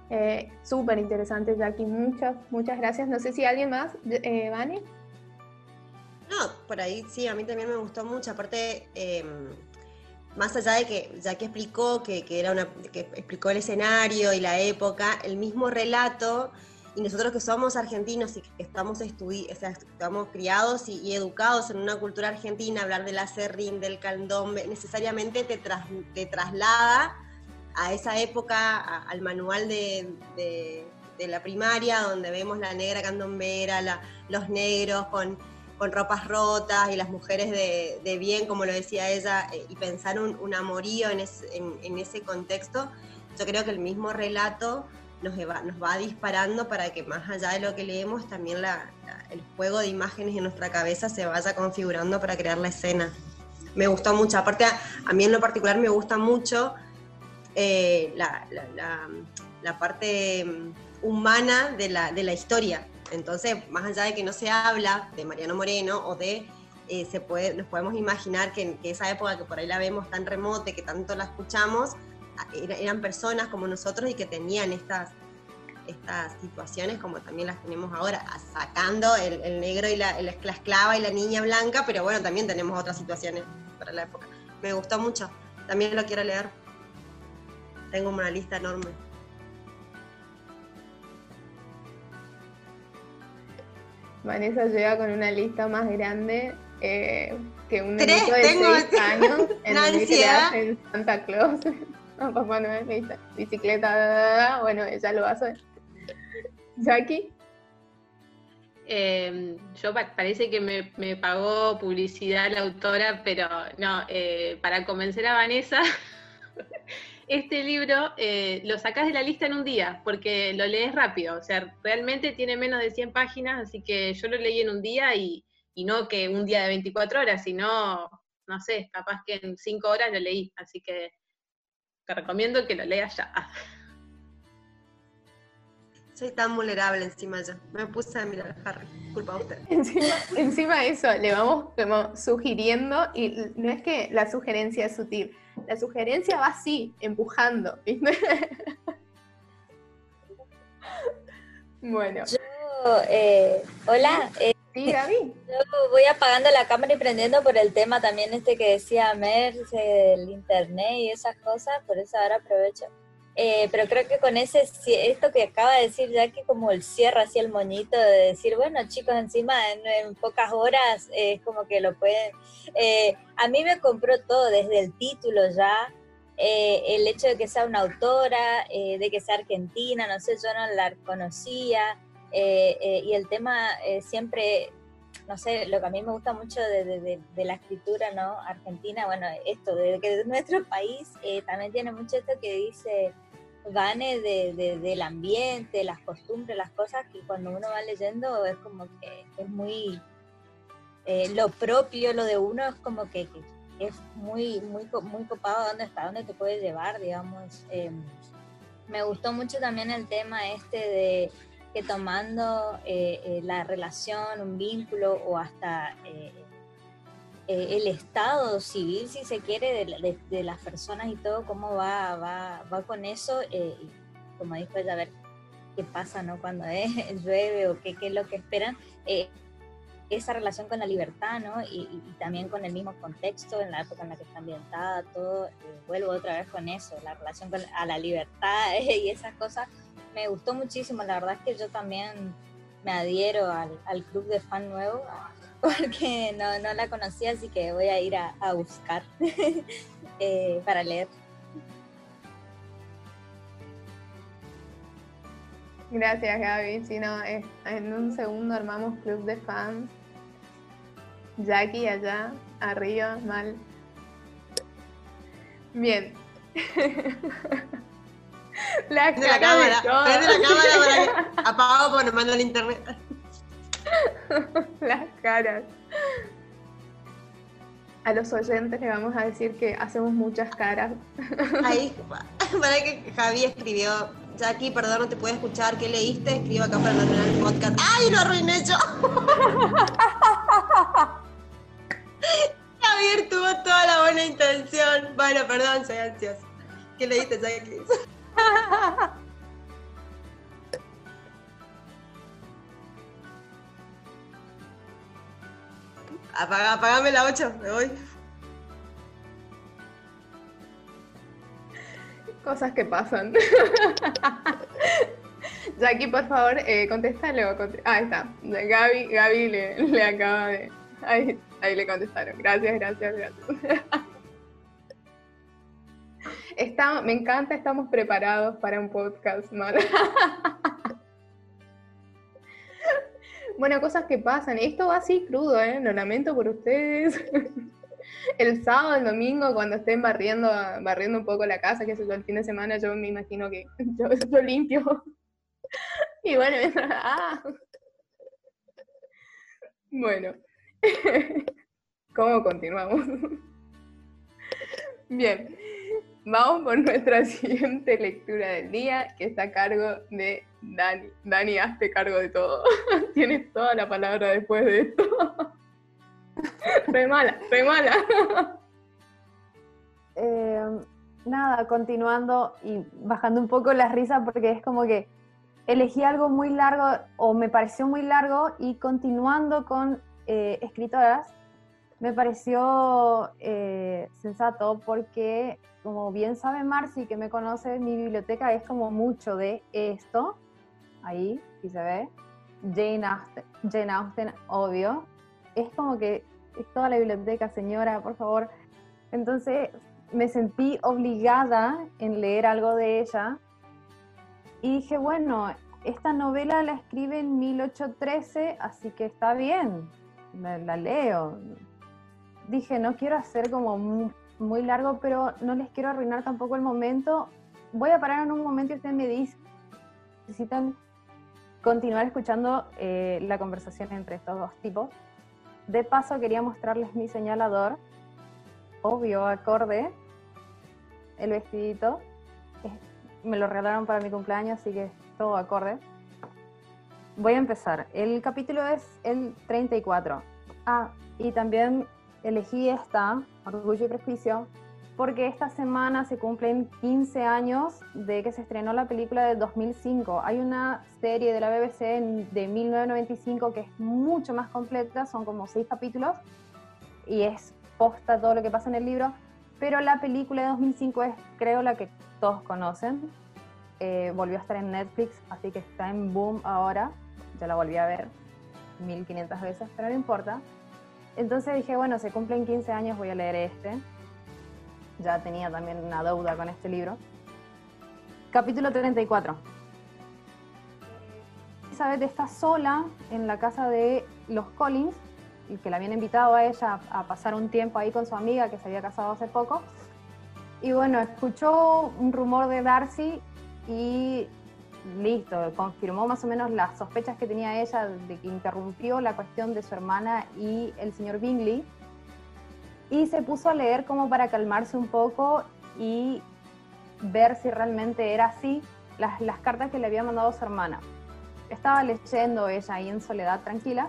eh, Súper interesante, Jackie. Muchas, muchas gracias. No sé si alguien más, eh. No, por ahí sí, a mí también me gustó mucho. Aparte, em, más allá de que Jackie explicó que, era una, que explicó el escenario y la época, el mismo relato, y nosotros que somos argentinos y que estamos, estamos criados y, educados en una cultura argentina, hablar de la serrín, del candombe, necesariamente te, te traslada a esa época, al manual de, la primaria, donde vemos la negra candombera, los negros con, ropas rotas y las mujeres de, bien, como lo decía ella, eh, y pensar un, amorío en, ese contexto, yo creo que el mismo relato nos va, nos va disparando para que más allá de lo que leemos, también el juego de imágenes en nuestra cabeza se vaya configurando para crear la escena. Me gustó mucho, aparte a mí en lo particular me gusta mucho eh, la, parte mm, humana de la, de la, historia. Entonces, más allá de que no se habla de Mariano Moreno o de, eh, se puede, nos podemos imaginar que en esa época que por ahí la vemos tan remota, que tanto la escuchamos, eran personas como nosotros y que tenían estas, estas situaciones como también las tenemos ahora, sacando el, negro y la, la, esclava y la niña blanca, pero bueno, también tenemos otras situaciones para la época. Me gustó mucho, también lo quiero leer tengo una lista enorme. Vanessa llega con una lista más grande eh, que un Tres, de tengo, seis años en ansiedad. en Santa Claus a Papá Noel bicicleta, da, da, da. bueno, ella lo va a hacer. Jackie. Eh, yo pa parece que me, me, pagó publicidad la autora, pero no, eh, para convencer a Vanessa este libro eh, lo sacás de la lista en un día, porque lo lees rápido, o sea, realmente tiene menos de 100 páginas, así que yo lo leí en un día y, no que un día de 24 horas, sino, no sé, capaz que en 5 horas lo leí, así que te recomiendo que lo leas ya. Soy tan vulnerable encima ya. Me puse a mirar a Harry. Culpa de usted. Encima, de eso, le vamos como sugiriendo, y no es que la sugerencia es sutil, la sugerencia va así, empujando. bueno. Yo, eh, hola. Eh, sí, Gaby. Yo voy apagando la cámara y prendiendo por el tema también este que decía Mer, del internet y esas cosas, por eso ahora aprovecho. Eh, pero creo que con ese esto que acaba de decir que como el cierre así el moñito de decir bueno chicos encima en, pocas horas es como que lo pueden eh, a mí me compró todo desde el título ya eh, el hecho de que sea una autora de que sea argentina no sé yo no la conocía y el tema siempre no sé, lo que a mí me gusta mucho de, la escritura ¿no? argentina, bueno, esto, de que nuestro país también tiene mucho esto que dice, gane de, del ambiente, las costumbres, las cosas que cuando uno va leyendo es como que es muy, eh, lo propio, lo de uno es como que, es muy, muy, muy copado dónde está, dónde te puede llevar, digamos. Em, me gustó mucho también el tema este de que tomando eh, eh, la relación, un vínculo o hasta eh, el estado civil, si se quiere, de, las personas y todo, cómo va, va, va con eso. Eh, como dijo ella, a ver qué pasa ¿no? cuando llueve o qué, qué, es lo que esperan. Eh, esa relación con la libertad, ¿no? Y, también con el mismo contexto, en la época en la que está ambientada, todo, vuelvo otra vez con eso, la relación con, a la libertad y esas cosas, me gustó muchísimo, la verdad es que yo también me adhiero al, al club de fan nuevo, porque no, no la conocía, así que voy a ir a, buscar eh, para leer. Gracias Gaby, si no, en un segundo armamos club de fans. Jackie allá, arriba, mal. Bien. la, la cámara, prende la cámara para apagado porque nos manda el internet. Las caras. A los oyentes le vamos a decir que hacemos muchas caras. Ahí, para que Javi escribió, Jackie, perdón, no te puedo escuchar, ¿qué leíste? Escribo acá para el podcast. ¡Ay, lo arruiné yo! Javier tuvo toda la buena intención. Bueno, perdón, soy ansiosa. ¿Qué leíste, Jackie? Apaga, apagame la 8, me voy. Cosas que pasan. Jackie, por favor, eh, contéstale. ahí está. Gaby, Gaby le, acaba de. Ahí, ahí, le contestaron. Gracias, gracias, gracias. Está, me encanta, estamos preparados para un podcast, mal. Bueno, cosas que pasan. Esto va así crudo, ¿eh? Lo lamento por ustedes. el sábado, el domingo, cuando estén barriendo, barriendo un poco la casa, que es el fin de semana, yo me imagino que yo, yo limpio. y bueno, ah. Bueno, ¿cómo continuamos? Bien, vamos por nuestra siguiente lectura del día, que está a cargo de Dani, Dani, hazte cargo de todo. Tienes toda la palabra después de esto. re mala, re mala. Eh, nada, continuando y bajando un poco la risa porque es como que elegí algo muy largo o me pareció muy largo y continuando con eh, escritoras, me pareció eh, sensato porque, como bien sabe Marcy, que me conoce, mi biblioteca es como mucho de esto, ahí, si se ve. Jane Austen, Jane Austen, obvio. Es como que es toda la biblioteca, señora, por favor. Entonces me sentí obligada en leer algo de ella y dije, bueno, esta novela la escribe en 1813, así que está bien, la, leo. Dije, no quiero hacer como muy, largo, pero no les quiero arruinar tampoco el momento. Voy a parar en un momento y ustedes me dicen, necesitan continuar escuchando eh, la conversación entre estos dos tipos. De paso, quería mostrarles mi señalador, obvio, acorde, el vestidito. Me lo regalaron para mi cumpleaños, así que todo acorde. Voy a empezar. El capítulo es el 34. Ah, y también elegí esta, Orgullo y Prejuicio, porque esta semana se cumplen 15 años de que se estrenó la película de 2005. Hay una serie de la BBC de 1995 que es mucho más completa, son como seis capítulos y es posta todo lo que pasa en el libro, pero la película de 2005 es creo la que todos conocen. Eh, volvió a estar en Netflix, así que está en boom ahora. Ya la volví a ver 1500 veces, pero no importa. Entonces dije, bueno, se cumplen 15 años, voy a leer este ya tenía también una deuda con este libro. Capítulo 34. Elizabeth está sola en la casa de los Collins, y que la habían invitado a ella a pasar un tiempo ahí con su amiga que se había casado hace poco. Y bueno, escuchó un rumor de Darcy y listo, confirmó más o menos las sospechas que tenía ella de que interrumpió la cuestión de su hermana y el señor Bingley y se puso a leer como para calmarse un poco y ver si realmente era así las, las cartas que le había mandado su hermana. Estaba leyendo ella ahí en soledad tranquila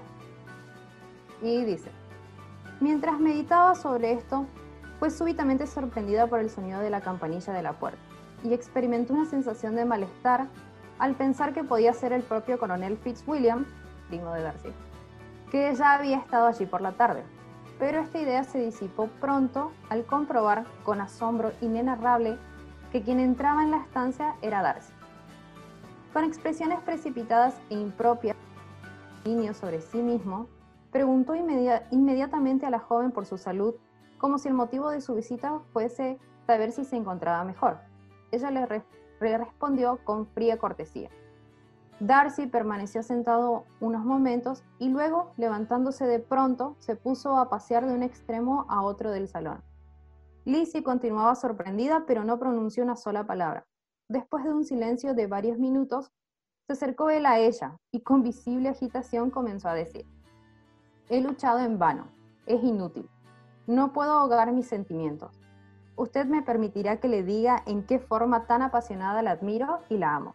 y dice, mientras meditaba sobre esto, fue súbitamente sorprendida por el sonido de la campanilla de la puerta y experimentó una sensación de malestar al pensar que podía ser el propio coronel Fitzwilliam, primo de Darcy, que ya había estado allí por la tarde pero esta idea se disipó pronto al comprobar con asombro inenarrable que quien entraba en la estancia era Darcy. Con expresiones precipitadas e impropias niño sobre sí mismo, preguntó inmediatamente a la joven por su salud, como si el motivo de su visita fuese saber si se encontraba mejor. Ella le respondió con fría cortesía. Darcy permaneció sentado unos momentos y luego, levantándose de pronto, se puso a pasear de un extremo a otro del salón. Lizzie continuaba sorprendida, pero no pronunció una sola palabra. Después de un silencio de varios minutos, se acercó él a ella y con visible agitación comenzó a decir, He luchado en vano, es inútil, no puedo ahogar mis sentimientos. Usted me permitirá que le diga en qué forma tan apasionada la admiro y la amo.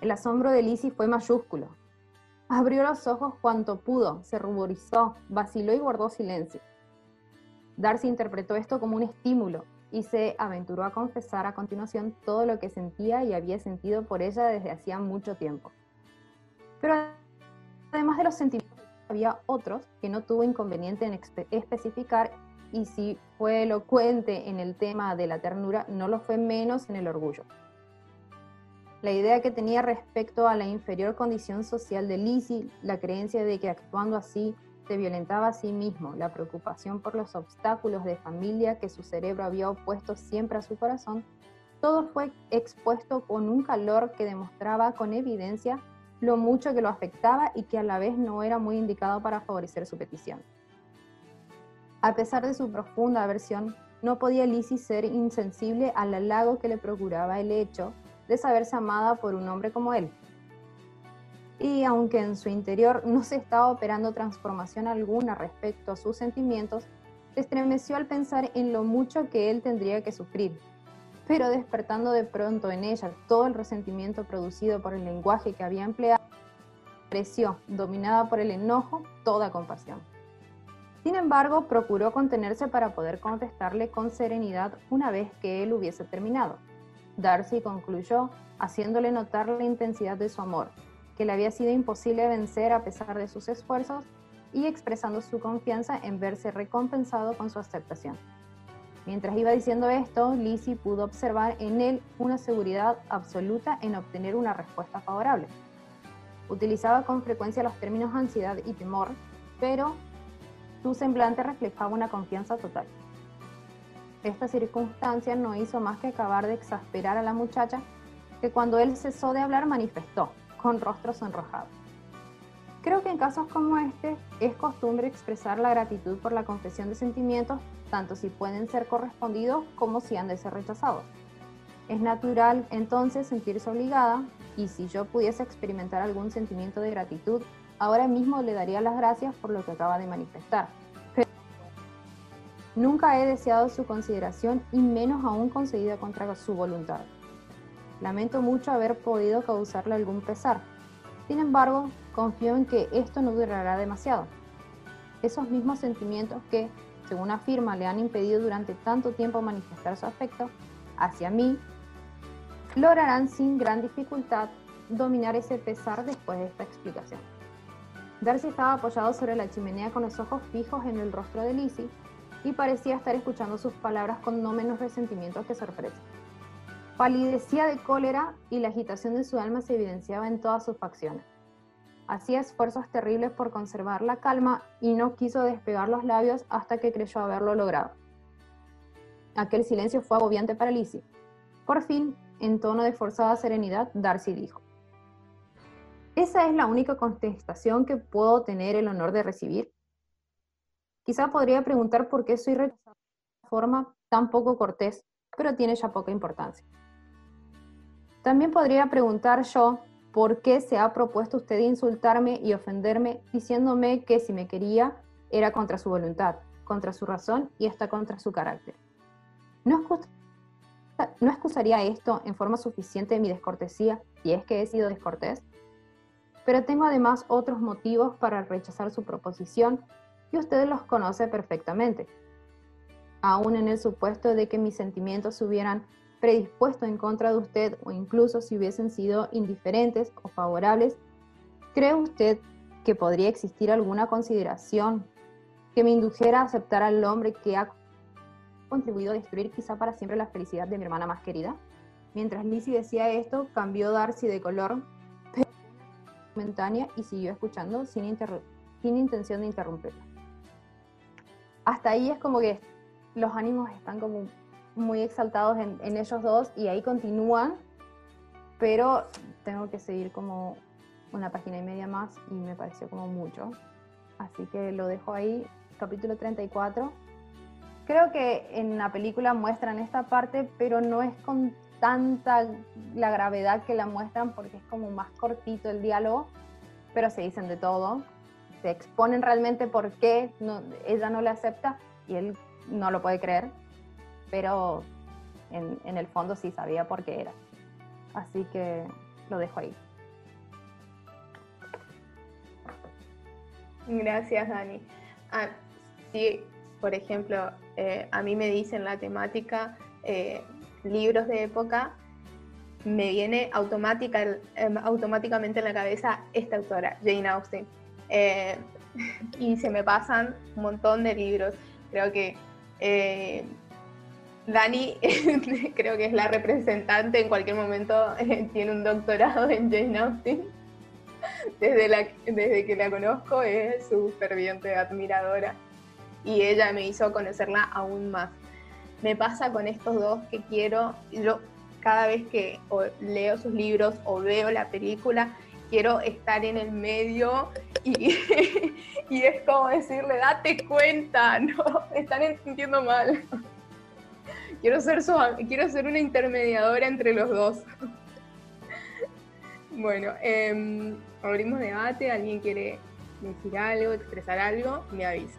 El asombro de Lizzie fue mayúsculo. Abrió los ojos cuanto pudo, se ruborizó, vaciló y guardó silencio. Darcy interpretó esto como un estímulo y se aventuró a confesar a continuación todo lo que sentía y había sentido por ella desde hacía mucho tiempo. Pero además de los sentimientos, había otros que no tuvo inconveniente en especificar y si fue elocuente en el tema de la ternura, no lo fue menos en el orgullo. La idea que tenía respecto a la inferior condición social de Lizzie, la creencia de que actuando así se violentaba a sí mismo, la preocupación por los obstáculos de familia que su cerebro había opuesto siempre a su corazón, todo fue expuesto con un calor que demostraba con evidencia lo mucho que lo afectaba y que a la vez no era muy indicado para favorecer su petición. A pesar de su profunda aversión, no podía Lizzie ser insensible al halago que le procuraba el hecho de saberse amada por un hombre como él. Y aunque en su interior no se estaba operando transformación alguna respecto a sus sentimientos, se estremeció al pensar en lo mucho que él tendría que sufrir. Pero despertando de pronto en ella todo el resentimiento producido por el lenguaje que había empleado, creció, dominada por el enojo, toda compasión. Sin embargo, procuró contenerse para poder contestarle con serenidad una vez que él hubiese terminado. Darcy concluyó, haciéndole notar la intensidad de su amor, que le había sido imposible vencer a pesar de sus esfuerzos y expresando su confianza en verse recompensado con su aceptación. Mientras iba diciendo esto, Lizzie pudo observar en él una seguridad absoluta en obtener una respuesta favorable. Utilizaba con frecuencia los términos ansiedad y temor, pero su semblante reflejaba una confianza total. Esta circunstancia no hizo más que acabar de exasperar a la muchacha, que cuando él cesó de hablar manifestó, con rostro sonrojado. Creo que en casos como este es costumbre expresar la gratitud por la confesión de sentimientos, tanto si pueden ser correspondidos como si han de ser rechazados. Es natural entonces sentirse obligada y si yo pudiese experimentar algún sentimiento de gratitud, ahora mismo le daría las gracias por lo que acaba de manifestar. Nunca he deseado su consideración y menos aún concedida contra su voluntad. Lamento mucho haber podido causarle algún pesar. Sin embargo, confío en que esto no durará demasiado. Esos mismos sentimientos que, según afirma, le han impedido durante tanto tiempo manifestar su afecto hacia mí, lograrán sin gran dificultad dominar ese pesar después de esta explicación. Darcy estaba apoyado sobre la chimenea con los ojos fijos en el rostro de Lizzie y parecía estar escuchando sus palabras con no menos resentimiento que sorpresa. Palidecía de cólera y la agitación de su alma se evidenciaba en todas sus facciones. Hacía esfuerzos terribles por conservar la calma y no quiso despegar los labios hasta que creyó haberlo logrado. Aquel silencio fue agobiante para Lizzie. Por fin, en tono de forzada serenidad, Darcy dijo, ¿Esa es la única contestación que puedo tener el honor de recibir? Quizá podría preguntar por qué soy rechazada de forma tan poco cortés, pero tiene ya poca importancia. También podría preguntar yo por qué se ha propuesto usted insultarme y ofenderme diciéndome que si me quería era contra su voluntad, contra su razón y hasta contra su carácter. ¿No, ¿No excusaría esto en forma suficiente mi descortesía si es que he sido descortés? Pero tengo además otros motivos para rechazar su proposición y usted los conoce perfectamente. Aún en el supuesto de que mis sentimientos se hubieran predispuesto en contra de usted o incluso si hubiesen sido indiferentes o favorables, ¿cree usted que podría existir alguna consideración que me indujera a aceptar al hombre que ha contribuido a destruir quizá para siempre la felicidad de mi hermana más querida? Mientras Lizzie decía esto, cambió Darcy de color momentánea y siguió escuchando sin, sin intención de interrumpirla. Hasta ahí es como que los ánimos están como muy exaltados en, ellos dos y ahí continúan, pero tengo que seguir como una página y media más y me pareció como mucho. Así que lo dejo ahí, capítulo 34. Creo que en la película muestran esta parte, pero no es con tanta la gravedad que la muestran porque es como más cortito el diálogo, pero se dicen de todo. Se exponen realmente por qué ella no le acepta y él no lo puede creer pero en, el fondo sí sabía por qué era. Así que lo dejo ahí. Gracias, Dani. Ah, sí, por ejemplo, eh, a mí me dicen la temática eh, libros de época, me viene automática, em, automáticamente en la cabeza esta autora, Jane Austen. Eh, y se me pasan un montón de libros. Creo que Dani creo que es la representante, en cualquier momento tiene un doctorado en Jane Austen. Desde, la, desde que la conozco es su ferviente admiradora y ella me hizo conocerla aún más. Me pasa con estos dos que quiero, yo cada vez que leo sus libros o veo la película, quiero estar en el medio y, y es como decirle, date cuenta, no, están entendiendo mal. Quiero ser, su, quiero ser una intermediadora entre los dos. bueno, eh, abrimos debate. ¿Alguien quiere decir algo, expresar algo? Me avisa.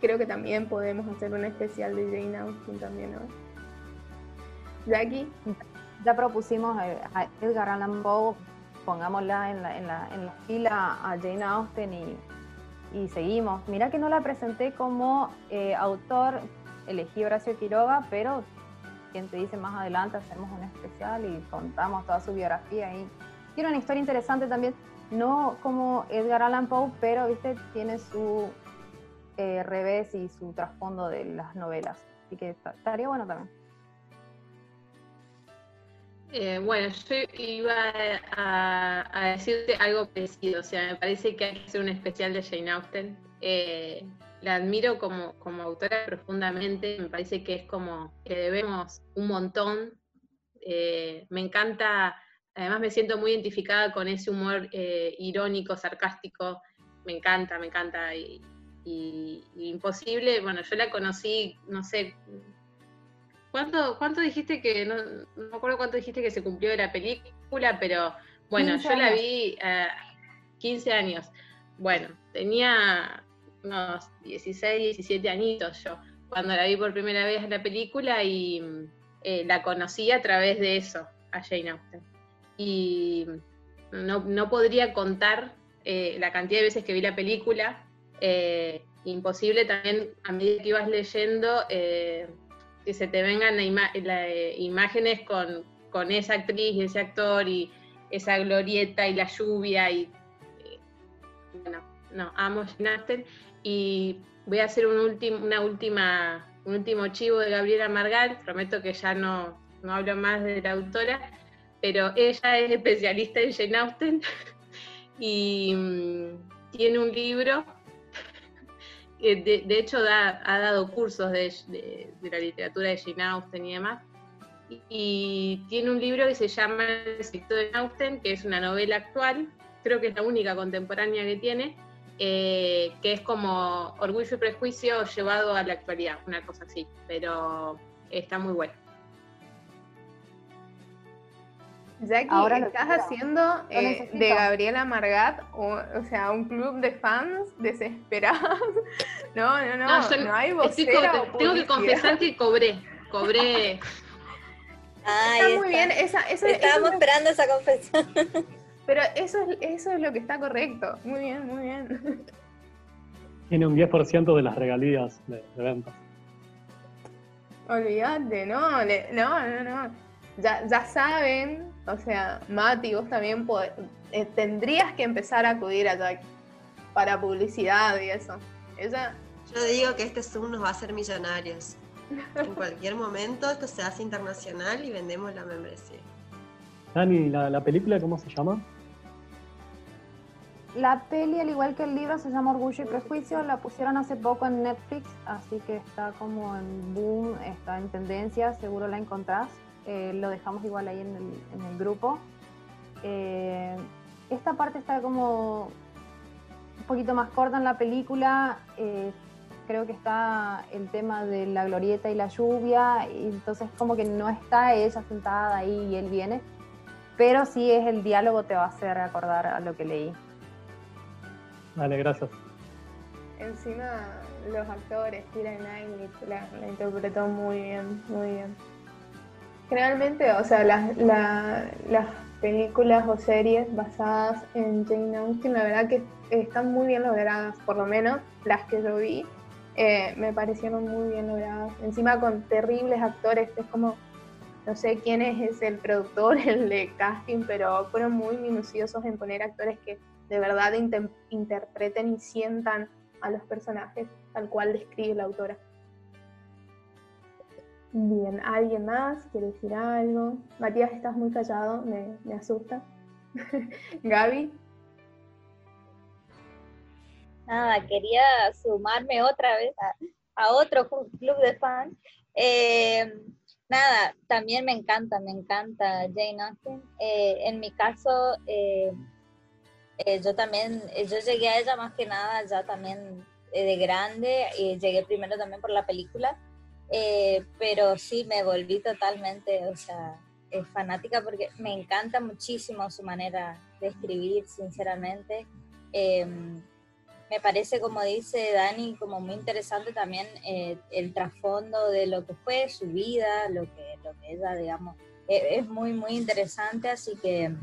Creo que también podemos hacer un especial de Jane Austen también, ¿no? Jackie. Ya propusimos a Edgar Allan Poe, pongámosla en la, en la, en la fila a Jane Austen y y seguimos. Mira que no la presenté como eh, autor, elegí Horacio Quiroga, pero quien te dice más adelante hacemos un especial y contamos toda su biografía y tiene una historia interesante también, no como Edgar Allan Poe, pero viste, tiene su eh, revés y su trasfondo de las novelas. Así que estaría bueno también. Eh, bueno, yo iba a, decirte algo parecido, o sea, me parece que hay que hacer un especial de Jane Austen. Eh, la admiro como, como, autora profundamente, me parece que es como que debemos un montón. Eh, me encanta, además me siento muy identificada con ese humor irónico, sarcástico, me encanta, me encanta. Y, imposible, bueno, yo la conocí, no sé, ¿Cuánto, ¿Cuánto dijiste que, no, no, me acuerdo cuánto dijiste que se cumplió de la película, pero bueno, yo la vi a eh, 15 años. Bueno, tenía unos 16, 17 añitos yo, cuando la vi por primera vez en la película y eh, la conocí a través de eso, a Jane Austen. Y no, no podría contar eh, la cantidad de veces que vi la película. imposible también, a medida que ibas leyendo, que se te vengan eh, imágenes con, esa actriz y ese actor y esa glorieta y la lluvia y eh, bueno, no, amo Jane y voy a hacer un último, una última, último chivo de Gabriela Margal, prometo que ya no, no hablo más de la autora, pero ella es especialista en Jane Austen. Y mm, tiene un libro de, hecho ha dado cursos de, la literatura de Jane Austen y demás. Y, tiene un libro que se llama El secreto de Austen, que es una novela actual, creo que es la única contemporánea que tiene, eh, que es como Orgullo y Prejuicio llevado a la actualidad, una cosa así, pero está muy bueno. Jackie, Ahora estás haciendo eh, de Gabriela Margat, o, o, sea, un club de fans desesperados. No, no, no, no, no hay vocera Tengo que confesar que cobré, cobré. está muy bien, esa, eso, Estábamos esperando esa confesión. Pero eso es, eso es lo que está correcto. Muy bien, muy bien. Tiene un 10% de las regalías de, de ventas. Olvídate, no, no, no, no. Ya, ya saben o sea, Mati, vos también eh, tendrías que empezar a acudir allá para publicidad y eso. Ella... Yo digo que este Zoom nos va a hacer millonarios. en cualquier momento esto se hace internacional y vendemos la membresía. Dani, ¿la, la película cómo se llama? La peli, al igual que el libro, se llama Orgullo y Prejuicio. La pusieron hace poco en Netflix, así que está como en boom, está en tendencia, seguro la encontrás. Eh, lo dejamos igual ahí en el, grupo. Eh, esta parte está como un poquito más corta en la película. Eh, creo que está el tema de la glorieta y la lluvia, y entonces como que no está ella sentada ahí y él viene, pero sí es el diálogo te va a hacer acordar a lo que leí. Vale, gracias. Encima los actores, Kira Knightley la, la interpretó muy bien, muy bien generalmente, o sea, las, las películas o series basadas en Jane Austen, la verdad que están muy bien logradas, por lo menos las que yo vi, eh, me parecieron muy bien logradas. Encima con terribles actores, es como, no sé quién es, el productor, el de casting, pero fueron muy minuciosos en poner actores que de verdad interpreten y sientan a los personajes tal cual describe la autora. Bien, ¿alguien más quiere decir algo? Matías, estás muy callado, me, asusta. Gaby. Nada, quería sumarme otra vez a, otro club de fans. Eh, nada, también me encanta, me encanta Jane Austen. Eh, en mi caso, eh, yo también, yo llegué a ella más que nada ya también de grande, y llegué primero también por la película eh, pero sí me volví totalmente, o sea, fanática porque me encanta muchísimo su manera de escribir, sinceramente. Em, me parece, como dice Dani, como muy interesante también eh, el trasfondo de lo que fue su vida, lo que, lo que ella, digamos, e, es muy, muy interesante, así que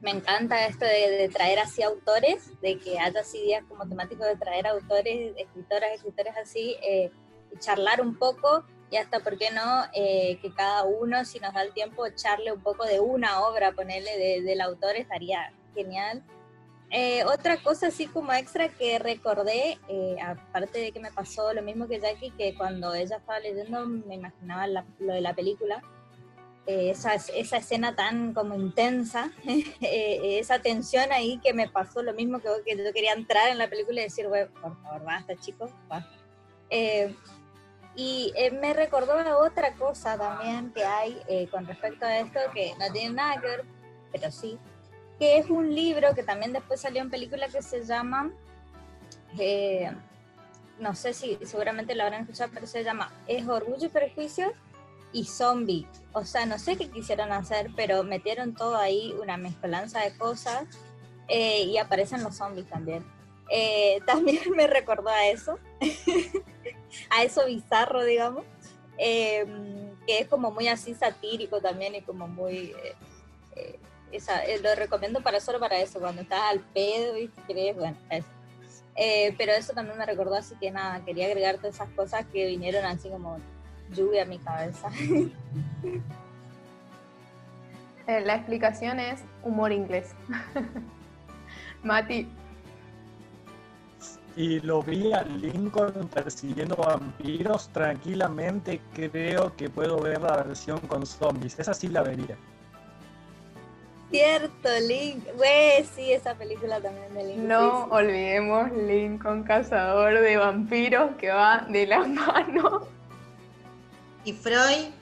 me encanta esto de, traer así autores, de que haya así días como temático de traer autores, escritoras, escritores así. Eh, charlar un poco y hasta, ¿por qué no? Eh, que cada uno, si nos da el tiempo, echarle un poco de una obra, ponerle del autor, estaría genial. Eh, otra cosa así como extra que recordé, eh, aparte de que me pasó lo mismo que Jackie, que cuando ella estaba leyendo me imaginaba lo de la película, eh, esa, esa escena tan como intensa, eh, esa tensión ahí que me pasó lo mismo que, que yo quería entrar en la película y decir, por favor, basta chicos, basta. Y eh, me recordó a otra cosa también que hay eh, con respecto a esto, que no tiene nada que ver, pero sí, que es un libro que también después salió en película que se llama, eh, no sé si seguramente lo habrán escuchado, pero se llama Es Orgullo y Prejuicio y Zombie. O sea, no sé qué quisieron hacer, pero metieron todo ahí, una mezcolanza de cosas, eh, y aparecen los zombies también. Eh, también me recordó a eso, a eso bizarro, digamos, eh, que es como muy así satírico también y como muy... eh, eh, eh, lo recomiendo para solo para eso, cuando estás al pedo y querés, bueno, eso. Pero eso también me recordó, así que nada, quería agregar todas esas cosas que vinieron así como lluvia a mi cabeza. La explicación es humor inglés. Mati, Y lo vi a Lincoln persiguiendo vampiros tranquilamente. Creo que puedo ver la versión con zombies. Esa sí la vería. Cierto, Link. Güey, sí, esa película también de Link. no sí, olvidemos Lincoln Cazador de Vampiros que va de la mano. Y Freud.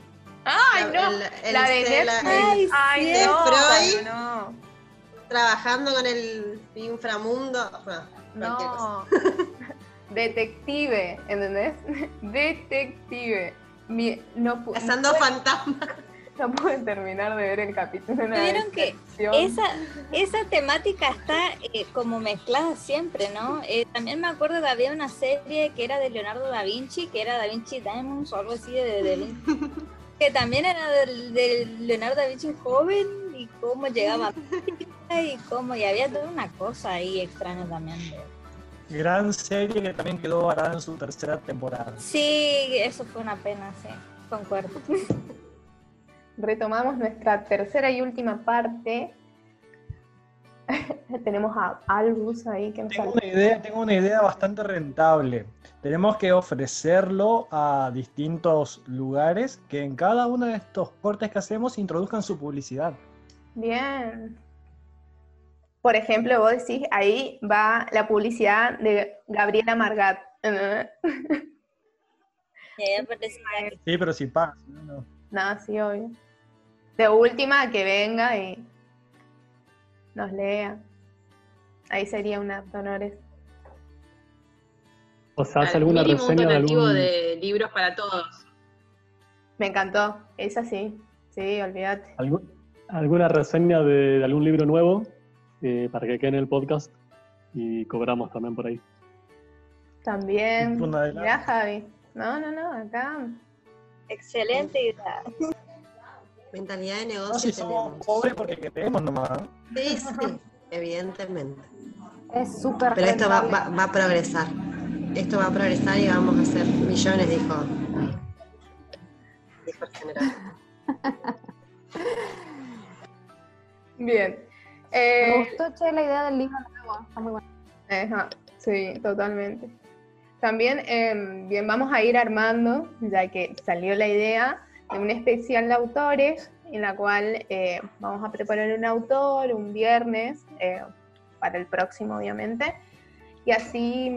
¡Ay, la- no! el- el- la de el- Netflix. Ay, ¡Ay, sí. no! Freud. No, trabajando con el inframundo. No. Detective, ¿entendés? Detective. Mi- no, Cazando fantasmas. no pude terminar de ver el capítulo. ¿Vieron que. Esa, esa temática está eh, como mezclada siempre, ¿no? Eh, también me acuerdo que había una serie que era de Leonardo da Vinci, que era Da Vinci Diamonds o algo así de, de Vinci, que también era de, de Leonardo da Vinci joven y cómo llegaba y cómo, y había toda una cosa ahí extraña también. de- Gran serie que también quedó varada en su tercera temporada. Sí, eso fue una pena, sí, concuerdo. retomamos nuestra tercera y última parte. Tenemos a Albus ahí que nos Tengo una idea, tengo una idea bastante rentable. Tenemos que ofrecerlo a distintos lugares que en cada uno de estos cortes que hacemos introduzcan su publicidad. Bien. Por ejemplo, vos decís, ahí va la publicidad de Gabriela Margat. Sí, pero si pasa. ¿no? No. Nada, sí, obvio. De última, que venga y nos lea. Ahí sería un acto honores. O sea, hace alguna reseña de algún... de libros para todos. Me encantó. Esa sí. Sí, olvídate. algún- alguna reseña de, de algún libro nuevo eh, para que quede en el podcast y cobramos también por ahí. También. Mirá, Javi. No, no, no, acá. Excelente idea. Mentalidad de No, negocio si somos pobres porque queremos nomás. ¿no? Sí, sí, evidentemente. Es súper Pero esto va, va- va a progresar. Esto va a progresar y vamos a hacer millones, dijo. Dijo el general. Bien. Me Eh, gustó, che, la idea del libro nuevo. Está muy bueno. Ajá, sí, totalmente. También, em, bien, vamos a ir armando, ya que salió la idea de un especial de autores, en la cual eh, vamos a preparar un autor un viernes, eh, para el próximo, obviamente, y así,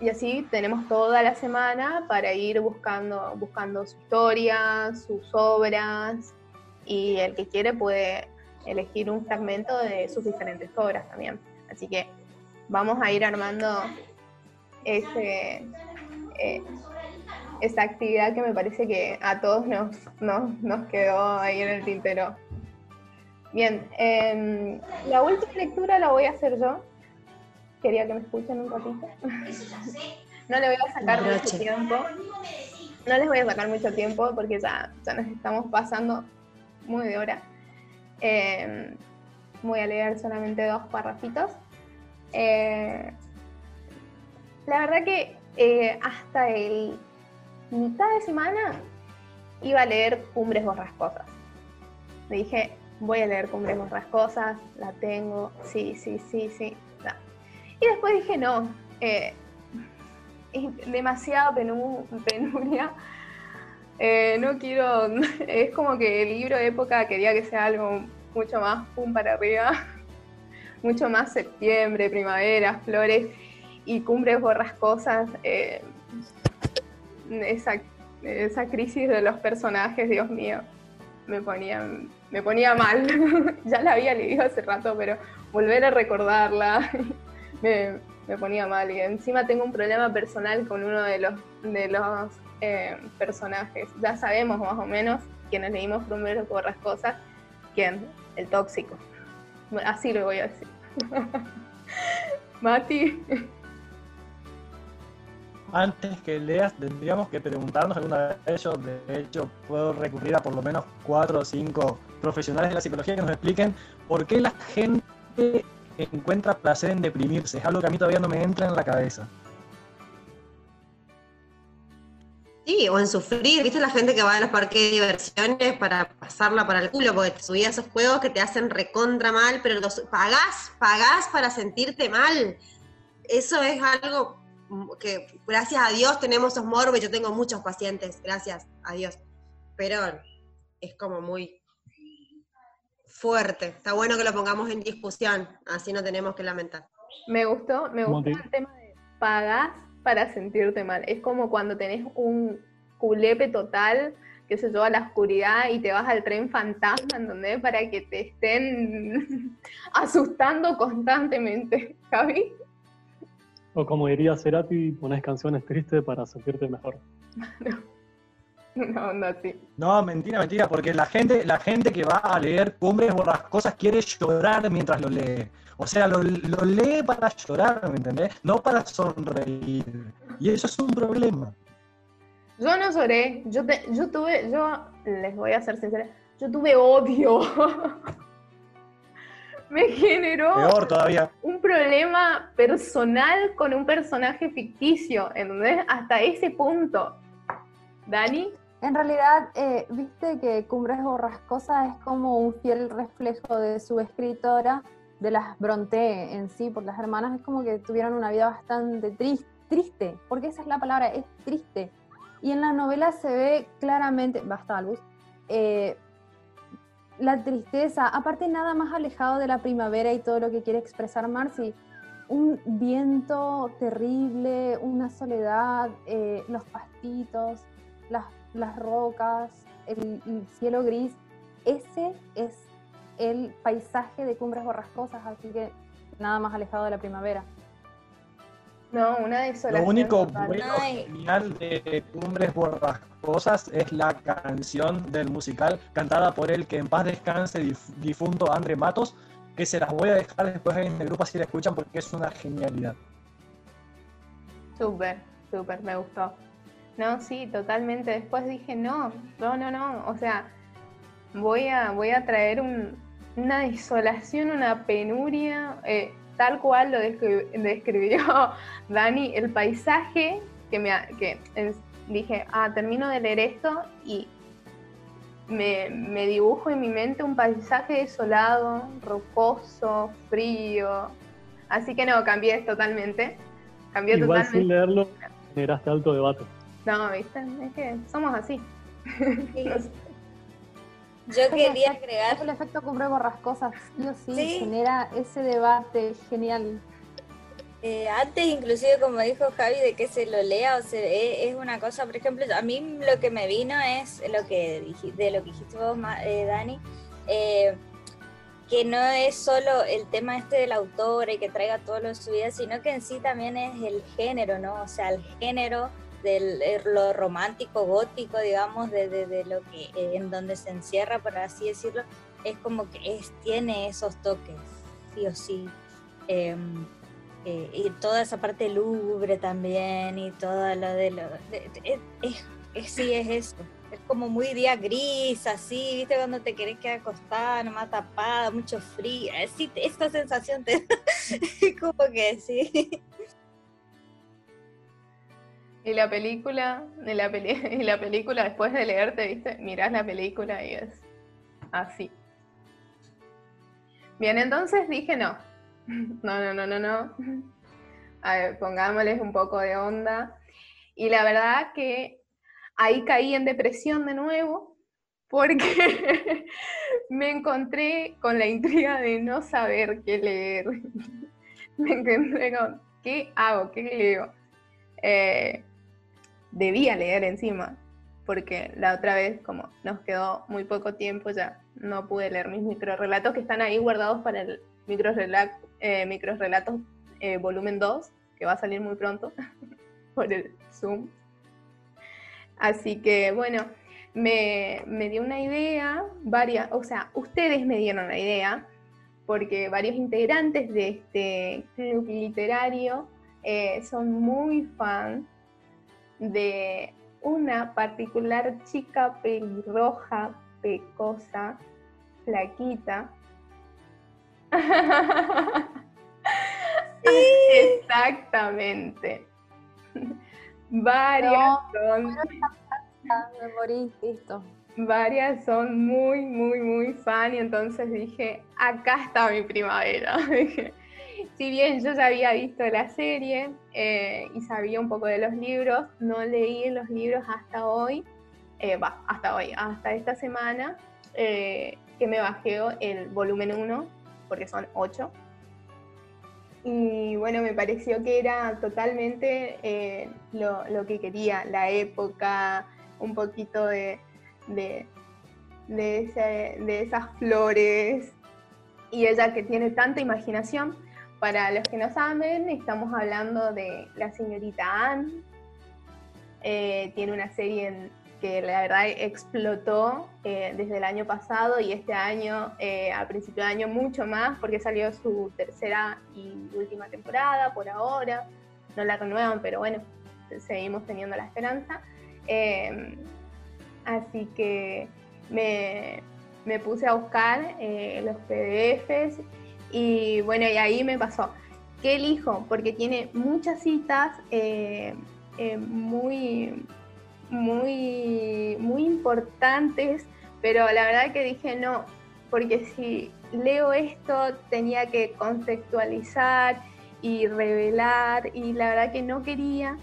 y así tenemos toda la semana para ir buscando, buscando su historia, sus obras, y el que quiere puede elegir un fragmento de sus diferentes obras también. Así que vamos a ir armando ese, eh, esa actividad que me parece que a todos nos, nos, nos quedó ahí en el tintero. Bien, em, la última lectura la voy a hacer yo. Quería que me escuchen un ratito. No le voy a sacar mucho tiempo. No les voy a sacar mucho tiempo porque ya, ya nos estamos pasando muy de hora. Em, voy a leer solamente dos parrafitos. Eh, la verdad que eh, hasta el mitad de semana iba a leer Cumbres Borrascosas. Me dije, voy a leer Cumbres Borrascosas, la tengo, sí, sí, sí, sí. Y después dije, no, eh, es demasiada penu- penuria Eh, no quiero, es como que el libro de época quería que sea algo mucho más pum para arriba, mucho más septiembre, primavera, flores y cumbres borrascosas. Eh, esa, crisis de los personajes, Dios mío, me ponía, me ponía mal. ya la había leído hace rato, pero volver a recordarla me, me, ponía mal. Y encima tengo un problema personal con uno de los, de los eh, personajes. Ya sabemos más o menos, quienes leímos Cumbres borrascosas, quién, el tóxico. Así lo voy a decir. Mati antes que leas, tendríamos que preguntarnos alguna de ellos. De hecho, puedo recurrir a por lo menos cuatro o cinco profesionales de la psicología que nos expliquen por qué la gente encuentra placer en deprimirse. Es algo que a mí todavía no me entra en la cabeza. Sí, o en sufrir. ¿Viste la gente que va a los parques de diversiones para pasarla para el culo? Porque te subí a esos juegos que te hacen recontra mal, pero los pagás, pagás para sentirte mal. Eso es algo que gracias a Dios tenemos esos morbos, yo tengo muchos pacientes, gracias a Dios, pero es como muy fuerte. Está bueno que lo pongamos en discusión, así no tenemos que lamentar. Me gustó, me gustó el tema de pagas para sentirte mal. Es como cuando tenés un culepe total, que se lleva a la oscuridad y te vas al tren fantasma, en donde para que te estén asustando constantemente, Javi. O como diría Cerati, pones canciones tristes para sentirte mejor. No, no, sí. No, mentira, mentira, porque la gente, la gente que va a leer Cumbres cosas quiere llorar mientras lo lee. O sea, lo, lee para llorar, ¿me entendés? No para sonreír. Y eso es un problema. Yo no lloré, yo, yo tuve, yo les voy a ser sincera, yo tuve odio. me generó un problema personal con un personaje ficticio, ¿entendés? Hasta ese punto. ¿Dani? En realidad, eh, viste que Cumbres Borrascosas es como un fiel reflejo de su escritora, de las Bronte en sí, porque las hermanas es como que tuvieron una vida bastante triste, triste, porque esa es la palabra, es triste. Y en la novela se ve claramente, basta luz, eh, la tristeza, aparte nada más alejado de la primavera y todo lo que quiere expresar Marcy, un viento terrible, una soledad, eh, los pastitos, las, las rocas, el, cielo gris, ese es el paisaje de Cumbres Borrascosas, así que nada más alejado de la primavera. No, una desolación. Lo único bueno genial de Cumbres Borrascosas es la canción del musical cantada por el que en paz descanse difunto André Matos, que se las voy a dejar después en el grupo si la escuchan porque es una genialidad. Súper, súper, me gustó. No, sí, totalmente. Después dije, no, no, no, no. O sea, voy a, voy a traer una desolación, una penuria. Eh, tal cual lo describió Dani, el paisaje que me que dije, ah, termino de leer esto y me, dibujo en mi mente un paisaje desolado, rocoso, frío. Así que no, cambié totalmente. Cambié Igual totalmente. sin leerlo, generaste alto debate. No, viste, es que somos así. Yo quería agregar. el efecto cumbre borrascosas, sí o sí, genera ese debate genial. Eh, antes, inclusive, como dijo Javi, de que se lo lea o se es una cosa, por ejemplo, a mí lo que me vino es lo que de lo que dijiste vos, eh, Dani, eh, que no es solo el tema este del autor y que traiga todo lo de su vida, sino que en sí también es el género, ¿no? O sea, el género de lo romántico, gótico, digamos, de, de, lo que eh, en donde se encierra, por así decirlo, es como que es, tiene esos toques, sí o sí. Em, eh, y toda esa parte lúgubre también, y todo lo de lo. es, sí, es eso. Es como muy día gris, así, ¿viste? Cuando te querés quedar acostada, nomás tapada, mucho frío. Sí, esta sensación te. como que sí. Y la película, y la, y la película después de leerte, ¿viste? Mirás la película y es así. Bien, entonces dije no. No, no, no, no, no. A ver, pongámosles un poco de onda. Y la verdad que ahí caí en depresión de nuevo porque me encontré con la intriga de no saber qué leer. me encontré con, ¿qué hago? ¿Qué leo? Eh, debía leer encima, porque la otra vez, como nos quedó muy poco tiempo, ya no pude leer mis microrelatos que están ahí guardados para el microrelato, eh, microrelatos eh, volumen 2, que va a salir muy pronto por el Zoom. Así que bueno, me, dio una idea, varias, o sea, ustedes me dieron la idea, porque varios integrantes de este club literario eh, son muy fan de una particular chica pelirroja, pecosa, flaquita. Exactamente. Varias son. Varias son muy, muy, muy fan y entonces dije, acá está mi primavera. si bien yo ya había visto la serie eh, y sabía un poco de los libros, no leí los libros hasta hoy, eh, hasta hoy, hasta esta semana, eh, que me bajé el volumen 1, porque son 8. Y bueno, me pareció que era totalmente lo, que quería, la época, un poquito de, de esas flores, y ella que tiene tanta imaginación para los que no saben, estamos hablando de la señorita Anne. Eh, tiene una serie que la verdad explotó eh, desde el año pasado y este año, eh, a principio de año, mucho más, porque salió su tercera y última temporada por ahora. No la renuevan, pero bueno, seguimos teniendo la esperanza. así que me, puse a buscar los PDFs y bueno, y ahí me pasó. ¿Qué elijo? Porque tiene muchas citas eh, eh, muy, muy, muy importantes, pero la verdad que dije no, porque si leo esto tenía que contextualizar y revelar, y la verdad que no quería,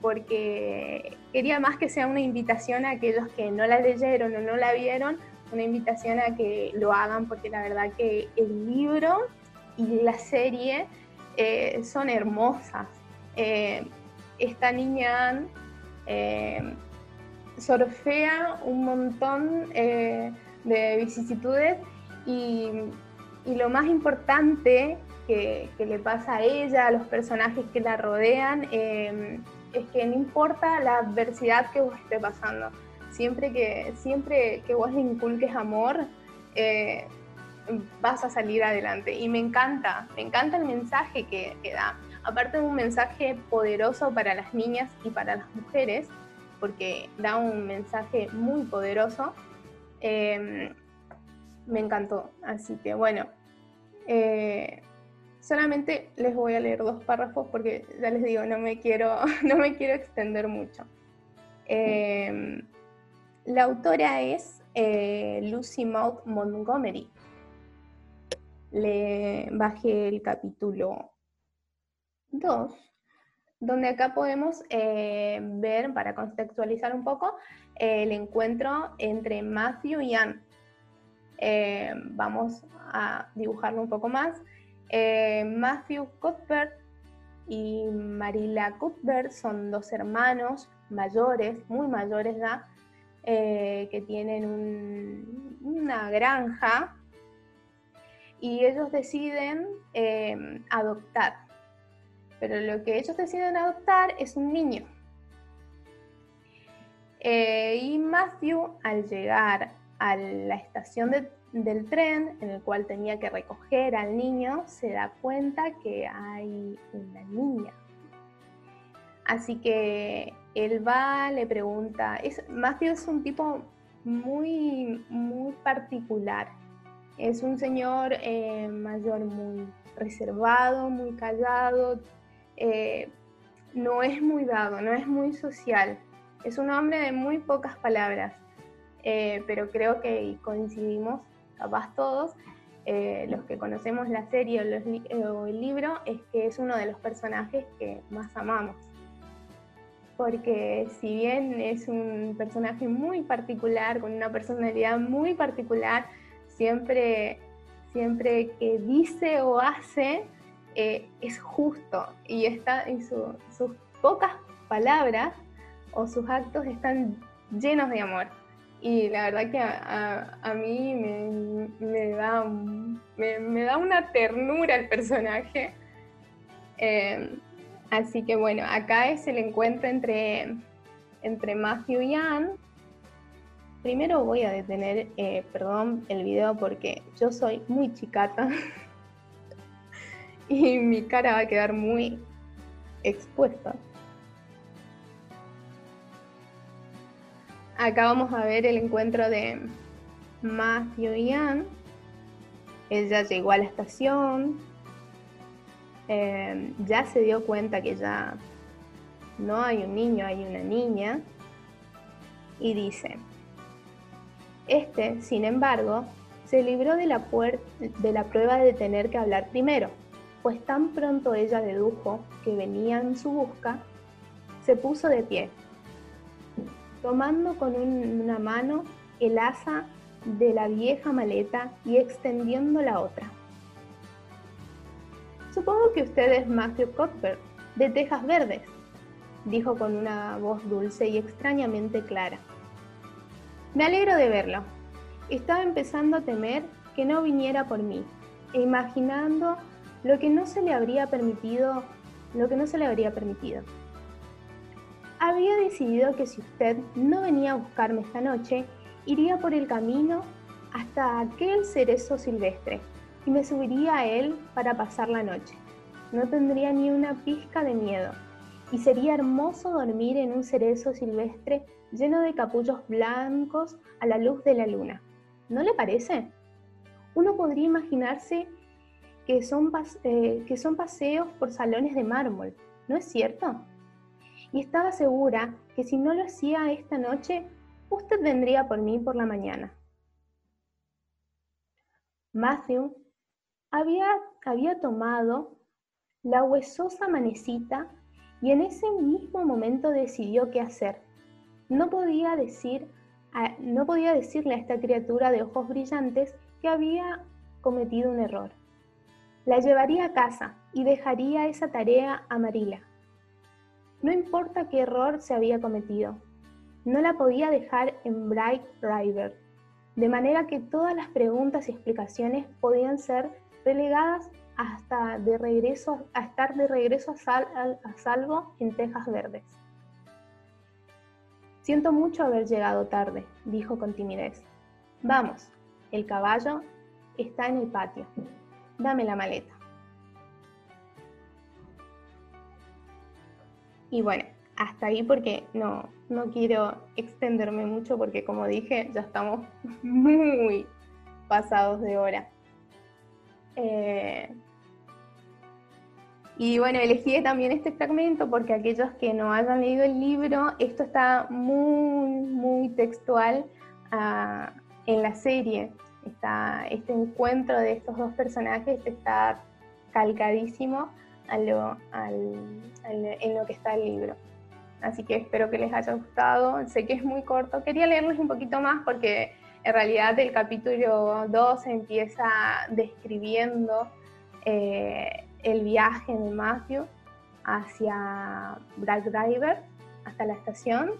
porque quería más que sea una invitación a aquellos que no la leyeron o no la vieron, una invitación a que lo hagan porque la verdad que el libro y la serie eh, son hermosas. Eh, esta niña eh, sorfea un montón de vicisitudes y, lo más importante que, le pasa a ella, a los personajes que la rodean, es que no importa la adversidad que vos esté pasando, siempre que, siempre que vos inculques amor, eh, vas a salir adelante. Y me encanta, me encanta el mensaje que, da. Aparte de un mensaje poderoso para las niñas y para las mujeres, porque da un mensaje muy poderoso, em, me encantó. Así que bueno, eh, solamente les voy a leer dos párrafos porque ya les digo, no me quiero, no me quiero extender mucho. Em, la autora es eh, Lucy Maud Montgomery. Le bajé el capítulo 2, donde acá podemos eh, ver, para contextualizar un poco, el encuentro entre Matthew y Anne. Eh, vamos a dibujarlo un poco más. Matthew Cuthbert y Marila Cuthbert son dos hermanos mayores, muy mayores ya, eh, que tienen una granja y ellos deciden eh, adoptar. Pero lo que ellos deciden adoptar es un niño. Eh, y Matthew, al llegar a la estación del tren en el cual tenía que recoger al niño, se da cuenta que hay una niña. Así que él va, le pregunta, es, Matthew es un tipo muy, muy particular. Es un señor eh, mayor muy reservado, muy callado, eh, no es muy dado, no es muy social. Es un hombre de muy pocas palabras, eh, pero creo que coincidimos, capaz todos, los que conocemos la serie o el libro, es que es uno de los personajes que más amamos porque si bien es un personaje muy particular, con una personalidad muy particular, siempre, siempre que dice o hace eh, es justo y está en sus pocas palabras o sus actos están llenos de amor. Y la verdad que a, mí me, da, me, da una ternura el personaje. Eh, así que bueno, acá es el encuentro entre, entre Matthew y Anne. Primero voy a detener, eh, perdón, el video porque yo soy muy chicata y mi cara va a quedar muy expuesta. Acá vamos a ver el encuentro de Matthew y Anne. Ella llegó a la estación, eh, ya se dio cuenta que ya no hay un niño, hay una niña, y dice, este, sin embargo, se libró de la, de la prueba de tener que hablar primero, pues tan pronto ella dedujo que venía en su busca, se puso de pie tomando con una mano el asa de la vieja maleta y extendiendo la otra. Supongo que usted es Matthew Cuthbert, de Tejas Verdes, dijo con una voz dulce y extrañamente clara. Me alegro de verlo. Estaba empezando a temer que no viniera por mí, e imaginando lo que no se le habría permitido, lo que no se le habría permitido había decidido que si usted no venía a buscarme esta noche, iría por el camino hasta aquel cerezo silvestre y me subiría a él para pasar la noche. No tendría ni una pizca de miedo y sería hermoso dormir en un cerezo silvestre lleno de capullos blancos a la luz de la luna. ¿No le parece? Uno podría imaginarse que son, eh, que son paseos por salones de mármol, ¿no es cierto? y estaba segura que si no lo hacía esta noche, usted vendría por mí por la mañana. Matthew había, había tomado la huesosa manecita y en ese mismo momento decidió qué hacer. No podía, decir no podía decirle a esta criatura de ojos brillantes que había cometido un error. La llevaría a casa y dejaría esa tarea a Marila. No importa qué error se había cometido, no la podía dejar en Bright River, de manera que todas las preguntas y explicaciones podían ser relegadas hasta de regreso, a estar de regreso a, salvo en Tejas Verdes. Siento mucho haber llegado tarde, dijo con timidez. Vamos, el caballo está en el patio. Dame la maleta. Y bueno, hasta ahí porque no, no quiero extenderme mucho porque como dije, ya estamos muy pasados de hora. Eh, y bueno, elegí también este fragmento porque aquellos que no hayan leído el libro, esto está muy, muy textual ah, en la serie. Está, este encuentro de estos dos personajes está calcadísimo lo, en lo que está el libro. Así que espero que les haya gustado. Sé que es muy corto. Quería leerles un poquito más porque en realidad el capítulo 2 empieza describiendo eh, el viaje de Matthew hacia Black Driver, hasta la estación,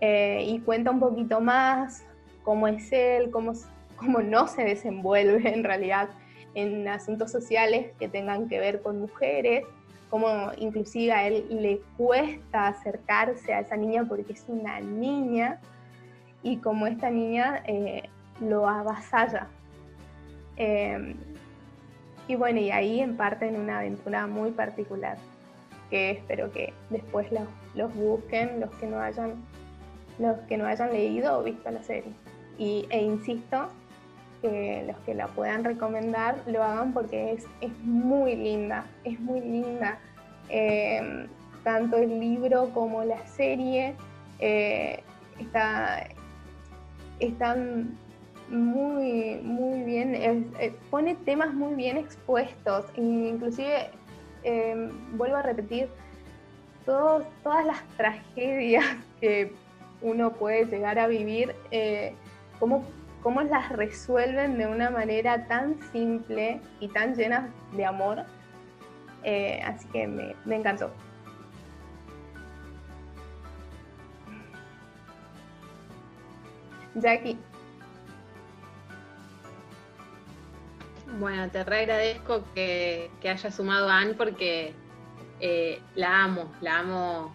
eh, y cuenta un poquito más cómo es él, cómo, cómo no se desenvuelve en realidad en asuntos sociales que tengan que ver con mujeres, como inclusive a él le cuesta acercarse a esa niña porque es una niña y como esta niña eh, lo avasalla. Em, y bueno, y ahí en parte en una aventura muy particular, que espero que después los, busquen los que no hayan los que no hayan leído o visto la serie. Y, e insisto, que los que la puedan recomendar lo hagan porque es, es muy linda, es muy linda. Eh, tanto el libro como la serie eh, está, están muy, muy bien, eh, pone temas muy bien expuestos, inclusive, vuelvo a repetir, todas las tragedias que uno puede llegar a vivir, eh, cómo, cómo, las resuelven de una manera tan simple y tan llena de amor. Eh, así que me encantó. Jackie. Bueno, te agradezco que, que haya sumado a Anne porque eh, la amo, la amo.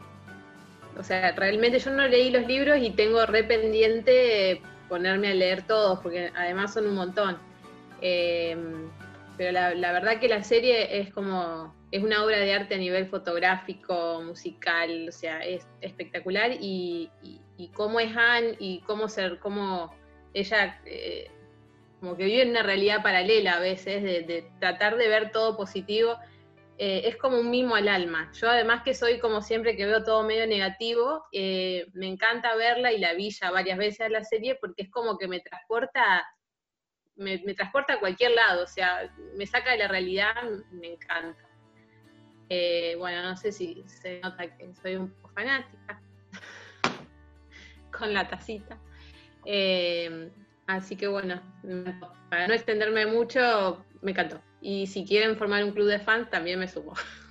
O sea, realmente yo no leí los libros y tengo re pendiente ponerme a leer todos, porque además son un montón. Eh, pero la, verdad que la serie es como, es una obra de arte a nivel fotográfico, musical, o sea, es espectacular y, cómo es Anne y cómo ser, cómo ella eh, como que vive en una realidad paralela a veces, de, tratar de ver todo positivo. Eh, es como un mimo al alma. Yo además que soy como siempre que veo todo medio negativo, eh, me encanta verla y la vi ya varias veces a la serie porque es como que me transporta, me, transporta a cualquier lado, o sea, me saca de la realidad, me encanta. Bueno, no sé si se nota que soy un poco fanática con la tacita. Así que bueno, para no extenderme mucho, me encantó. Y si quieren formar un club de fans, también me sumo.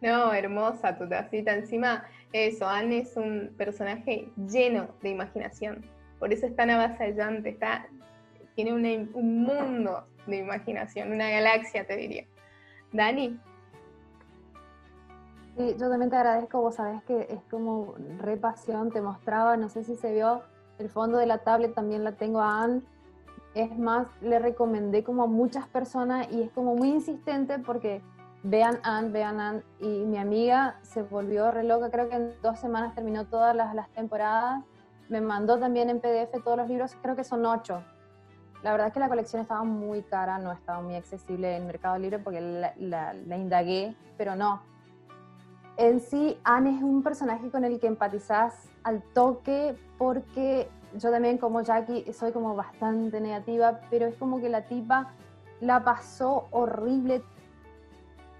No, hermosa tu tacita. Encima, eso, Anne es un personaje lleno de imaginación. Por eso es tan avasallante, está, tiene un mundo de imaginación, una galaxia, te diría. Dani. Sí, yo también te agradezco, vos sabés que es como repasión, te mostraba, no sé si se vio el fondo de la tablet también la tengo a Anne. Es más, le recomendé como a muchas personas y es como muy insistente porque vean Anne, vean Anne. Y mi amiga se volvió re loca, creo que en dos semanas terminó todas las, las temporadas. Me mandó también en PDF todos los libros, creo que son ocho. La verdad es que la colección estaba muy cara, no estaba muy accesible en Mercado Libre porque la, la indagué, pero no. En sí, Anne es un personaje con el que empatizás al toque porque yo también como Jackie soy como bastante negativa, pero es como que la tipa la pasó horrible,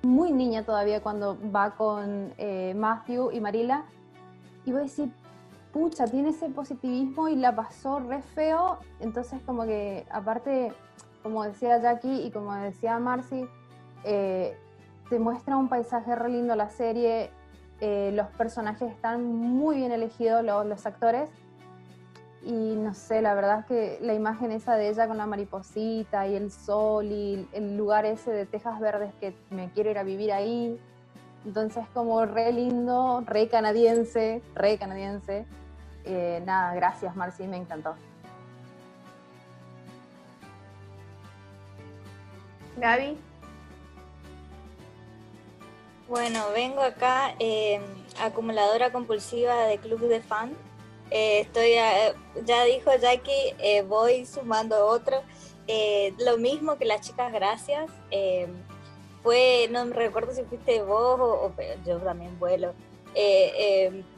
muy niña todavía cuando va con eh, Matthew y Marila, y voy a decir, pucha, tiene ese positivismo y la pasó re feo, entonces como que aparte, como decía Jackie y como decía Marcy, eh, te muestra un paisaje re lindo la serie, eh, los personajes están muy bien elegidos, los, actores. Y no sé, la verdad es que la imagen esa de ella con la mariposita y el sol y el lugar ese de tejas verdes que me quiero ir a vivir ahí. Entonces como re lindo, re canadiense, re canadiense. Eh, nada, gracias Marci, me encantó. Gaby. Bueno, vengo acá, eh, acumuladora compulsiva de Club de Fan. Eh, estoy, ya dijo Jackie, eh, voy sumando otro. lo mismo que las chicas, gracias. fue, no me recuerdo si fuiste vos o, yo también vuelo.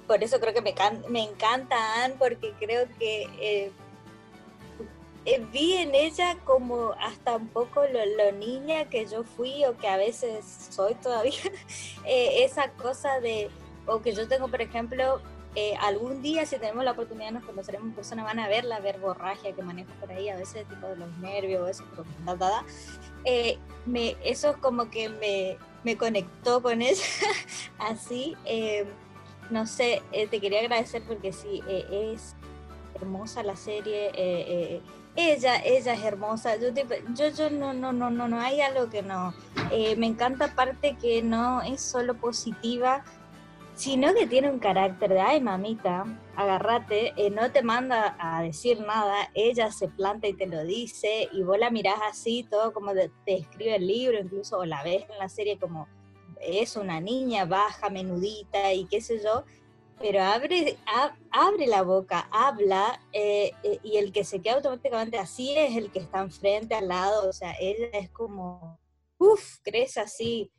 por eso creo que me, me encanta Anne, porque creo que eh, vi en ella como hasta un poco lo, niña que yo fui o que a veces soy todavía, eh, esa cosa de, o que yo tengo, por ejemplo, eh, algún día si tenemos la oportunidad nos conoceremos en persona, van a ver la verborragia que manejo por ahí, a veces tipo de los nervios, eso, pero da, me, eso es como que me, me conectó con ella, así, no sé, te quería agradecer porque sí, es hermosa la serie, ella, ella es hermosa. Yo, yo, no, no, no, no, no, hay algo que no. Eh, me encanta aparte que no es solo positiva, sino que tiene un carácter de, ay mamita, agárrate, eh, no te manda a decir nada, ella se planta y te lo dice, y vos la mirás así, todo como te escribe el libro, incluso o la ves en la serie como es una niña baja, menudita y qué sé yo, pero abre, abre la boca, habla, eh, eh, y el que se queda automáticamente así es el que está enfrente, al lado, o sea, ella es como, uff, crece así.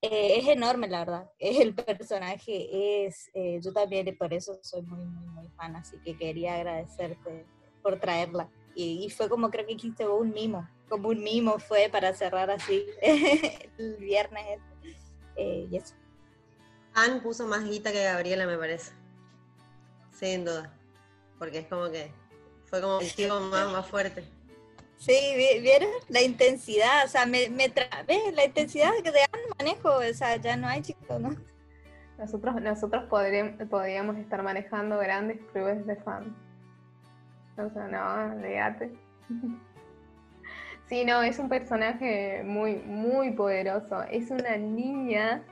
Eh, es enorme, la verdad. El personaje es, yo también por eso soy muy, muy, muy fan, así que quería agradecerte por traerla. Y, fue como creo que hiciste un mimo, como un mimo fue para cerrar así el viernes. y eso. Anne puso más guita que Gabriela, me parece. Sin duda. Porque es como que fue como el chico más, más fuerte. Sí, vi- ¿vieron? La intensidad, o sea, me, me trabé, la intensidad que de Anne manejo, o sea, ya no hay chicos, ¿no? Nosotros, nosotros podríamos estar manejando grandes clubes de fans. O sea, no, olvídate. Sí, no, es un personaje muy, muy poderoso. Es una niña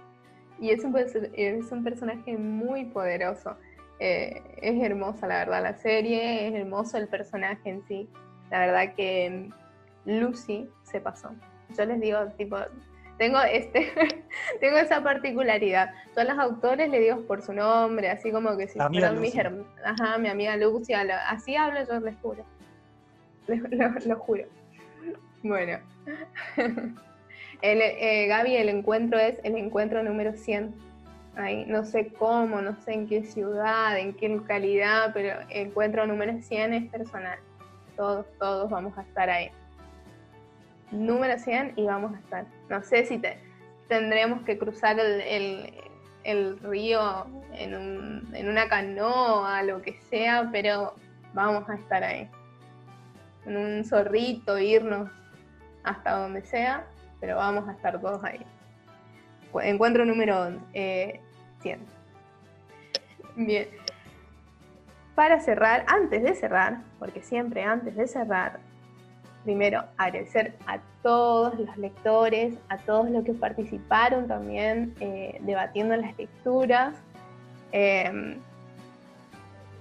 y es un, es un personaje muy poderoso. Eh, es hermosa, la verdad, la serie, es hermoso el personaje en sí. La verdad que mm, Lucy se pasó. Yo les digo, tipo, tengo este, tengo esa particularidad. Todos los autores le digo por su nombre, así como que si La fueran mis Lucy. herm- Ajá, mi amiga lo- así hablo yo, les juro. Les- Lo, lo juro. Bueno. El, eh, Gaby, el encuentro es el encuentro número 100. Ahí, no sé cómo, no sé en qué ciudad, en qué localidad, pero el encuentro número 100 es personal. Todos, todos vamos a estar ahí. Número 100 y vamos a estar. No sé si te- tendremos que cruzar el río en, un- en una canoa, lo que sea, pero vamos a estar ahí. En un zorrito, irnos hasta donde sea, pero vamos a estar todos ahí. Cu- Encuentro número eh, 100. Bien. Para cerrar, antes de cerrar, porque siempre antes de cerrar, primero agradecer a todos los lectores, a todos los que participaron también eh, debatiendo las lecturas eh,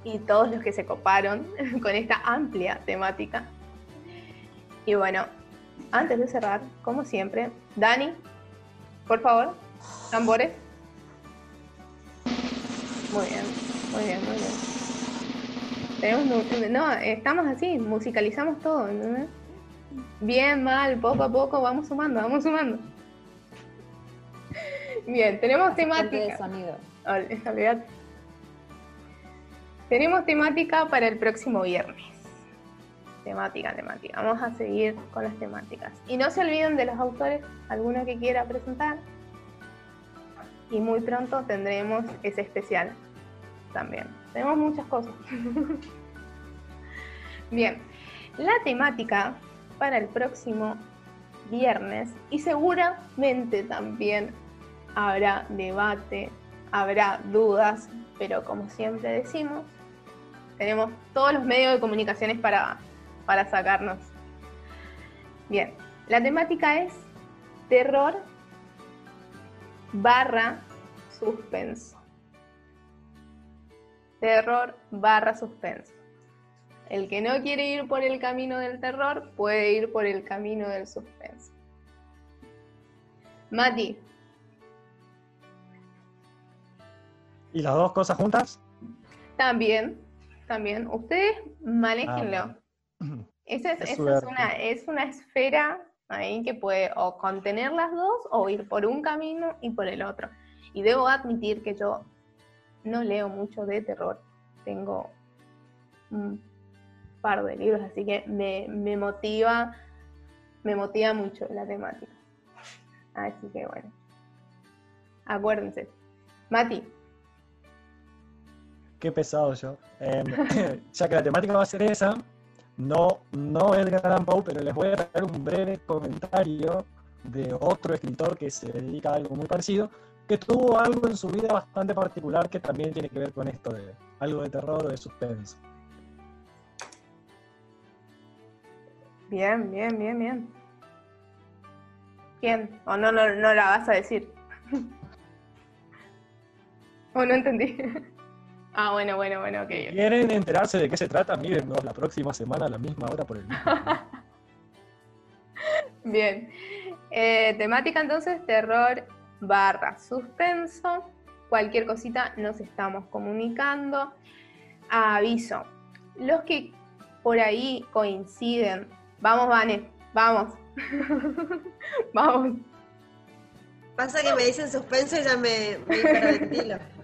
y todos los que se coparon con esta amplia temática. Y bueno, antes de cerrar, como siempre, Dani, por favor, tambores. Muy bien, muy bien, muy bien. Tenemos, no, estamos así, musicalizamos todo, ¿entendés? Bien, mal, poco a poco, vamos sumando, vamos sumando. Bien, tenemos temática. sonido. Tenemos temática para el próximo viernes. Temática, temática. Vamos a seguir con las temáticas. Y no se olviden de los autores, alguno que quiera presentar. Y muy pronto tendremos ese especial también. Tenemos muchas cosas. Bien, la temática para el próximo viernes y seguramente también habrá debate, habrá dudas, pero como siempre decimos, tenemos todos los medios de comunicaciones para, para sacarnos. Bien, la temática es terror barra suspenso. Terror barra suspenso. El que no quiere ir por el camino del terror puede ir por el camino del suspenso. Mati, ¿Y las dos cosas juntas? también, también, ustedes manéjenlo. Ah, Esa es, esa es una, es una esfera ahí que puede o contener las dos o ir por un camino y por el otro. Y debo admitir que yo no leo mucho de terror. Tengo un par de libros, así que me, me motiva, me motiva mucho la temática. Así que bueno. Acuérdense. Mati, Qué pesado yo. Em, ya que la temática va a ser esa, no, no Edgar Allan Poe, pero les voy a dar un breve comentario de otro escritor que se dedica a algo muy parecido, que tuvo algo en su vida bastante particular que también tiene que ver con esto de algo de terror o de suspenso. Bien, bien, bien, bien. ¿Quién? ¿O no, no, no la vas a decir? ¿O no entendí? ah, bueno, bueno, bueno, ok. ok. ¿Quieren enterarse de qué se trata? Mírennos la próxima semana a la misma hora por el mismo. Bien. Eh, temática entonces, terror barra suspenso. Cualquier cosita nos estamos comunicando. Aviso. Los que por ahí coinciden. Vamos, Vane, vamos. vamos. Pasa que me dicen suspenso y ya me, me hiperventilo.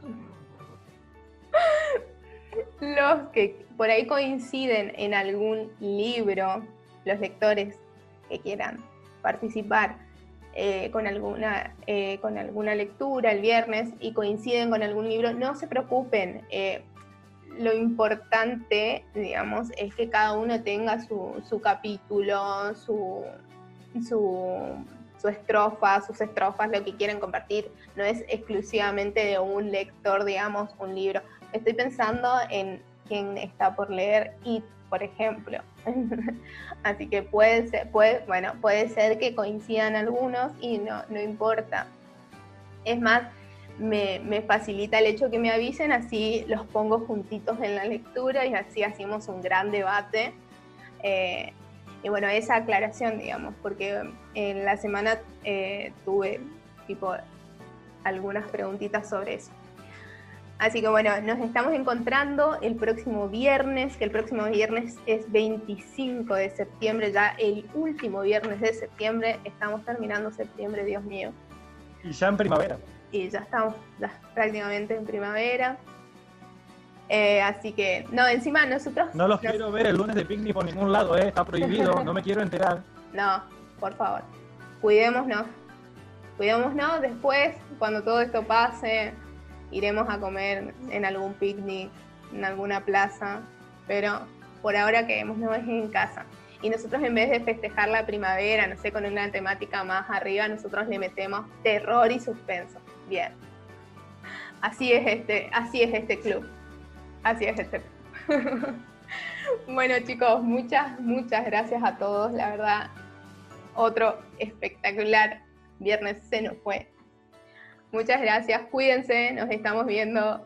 Los que por ahí coinciden en algún libro, los lectores que quieran participar eh, con, alguna, eh, con alguna lectura el viernes y coinciden con algún libro, no se preocupen. Eh, lo importante, digamos, es que cada uno tenga su, su capítulo, su, su, su, estrofa, sus estrofas, lo que quieren compartir. No es exclusivamente de un lector, digamos, un libro. Estoy pensando en quien está por leer y por ejemplo. Así que puede ser, puede, bueno, puede ser que coincidan algunos y no, no importa. Es más, me, facilita el hecho que me avisen, así los pongo juntitos en la lectura y así hacemos un gran debate. Eh, y bueno, esa aclaración, digamos, porque en la semana eh, tuve tipo algunas preguntitas sobre eso. Así que bueno, nos estamos encontrando el próximo viernes, que el próximo viernes es 25 de septiembre, ya el último viernes de septiembre. Estamos terminando septiembre, Dios mío. Y ya en primavera. Y ya estamos ya prácticamente en primavera. Eh, así que, no, encima nosotros... No los quiero ver el lunes de picnic por ningún lado, eh, está prohibido, no me quiero enterar. No, por favor, cuidémonos. Cuidémonos después, cuando todo esto pase, iremos a comer en algún picnic, en alguna plaza, pero por ahora quedémonos en casa. Y nosotros en vez de festejar la primavera, no sé, con una temática más arriba, nosotros le metemos terror y suspenso. Bien. Así es este, así es este club. Así es este club. bueno chicos, muchas, muchas gracias a todos. La verdad, otro espectacular viernes se nos fue. Muchas gracias, cuídense, nos estamos viendo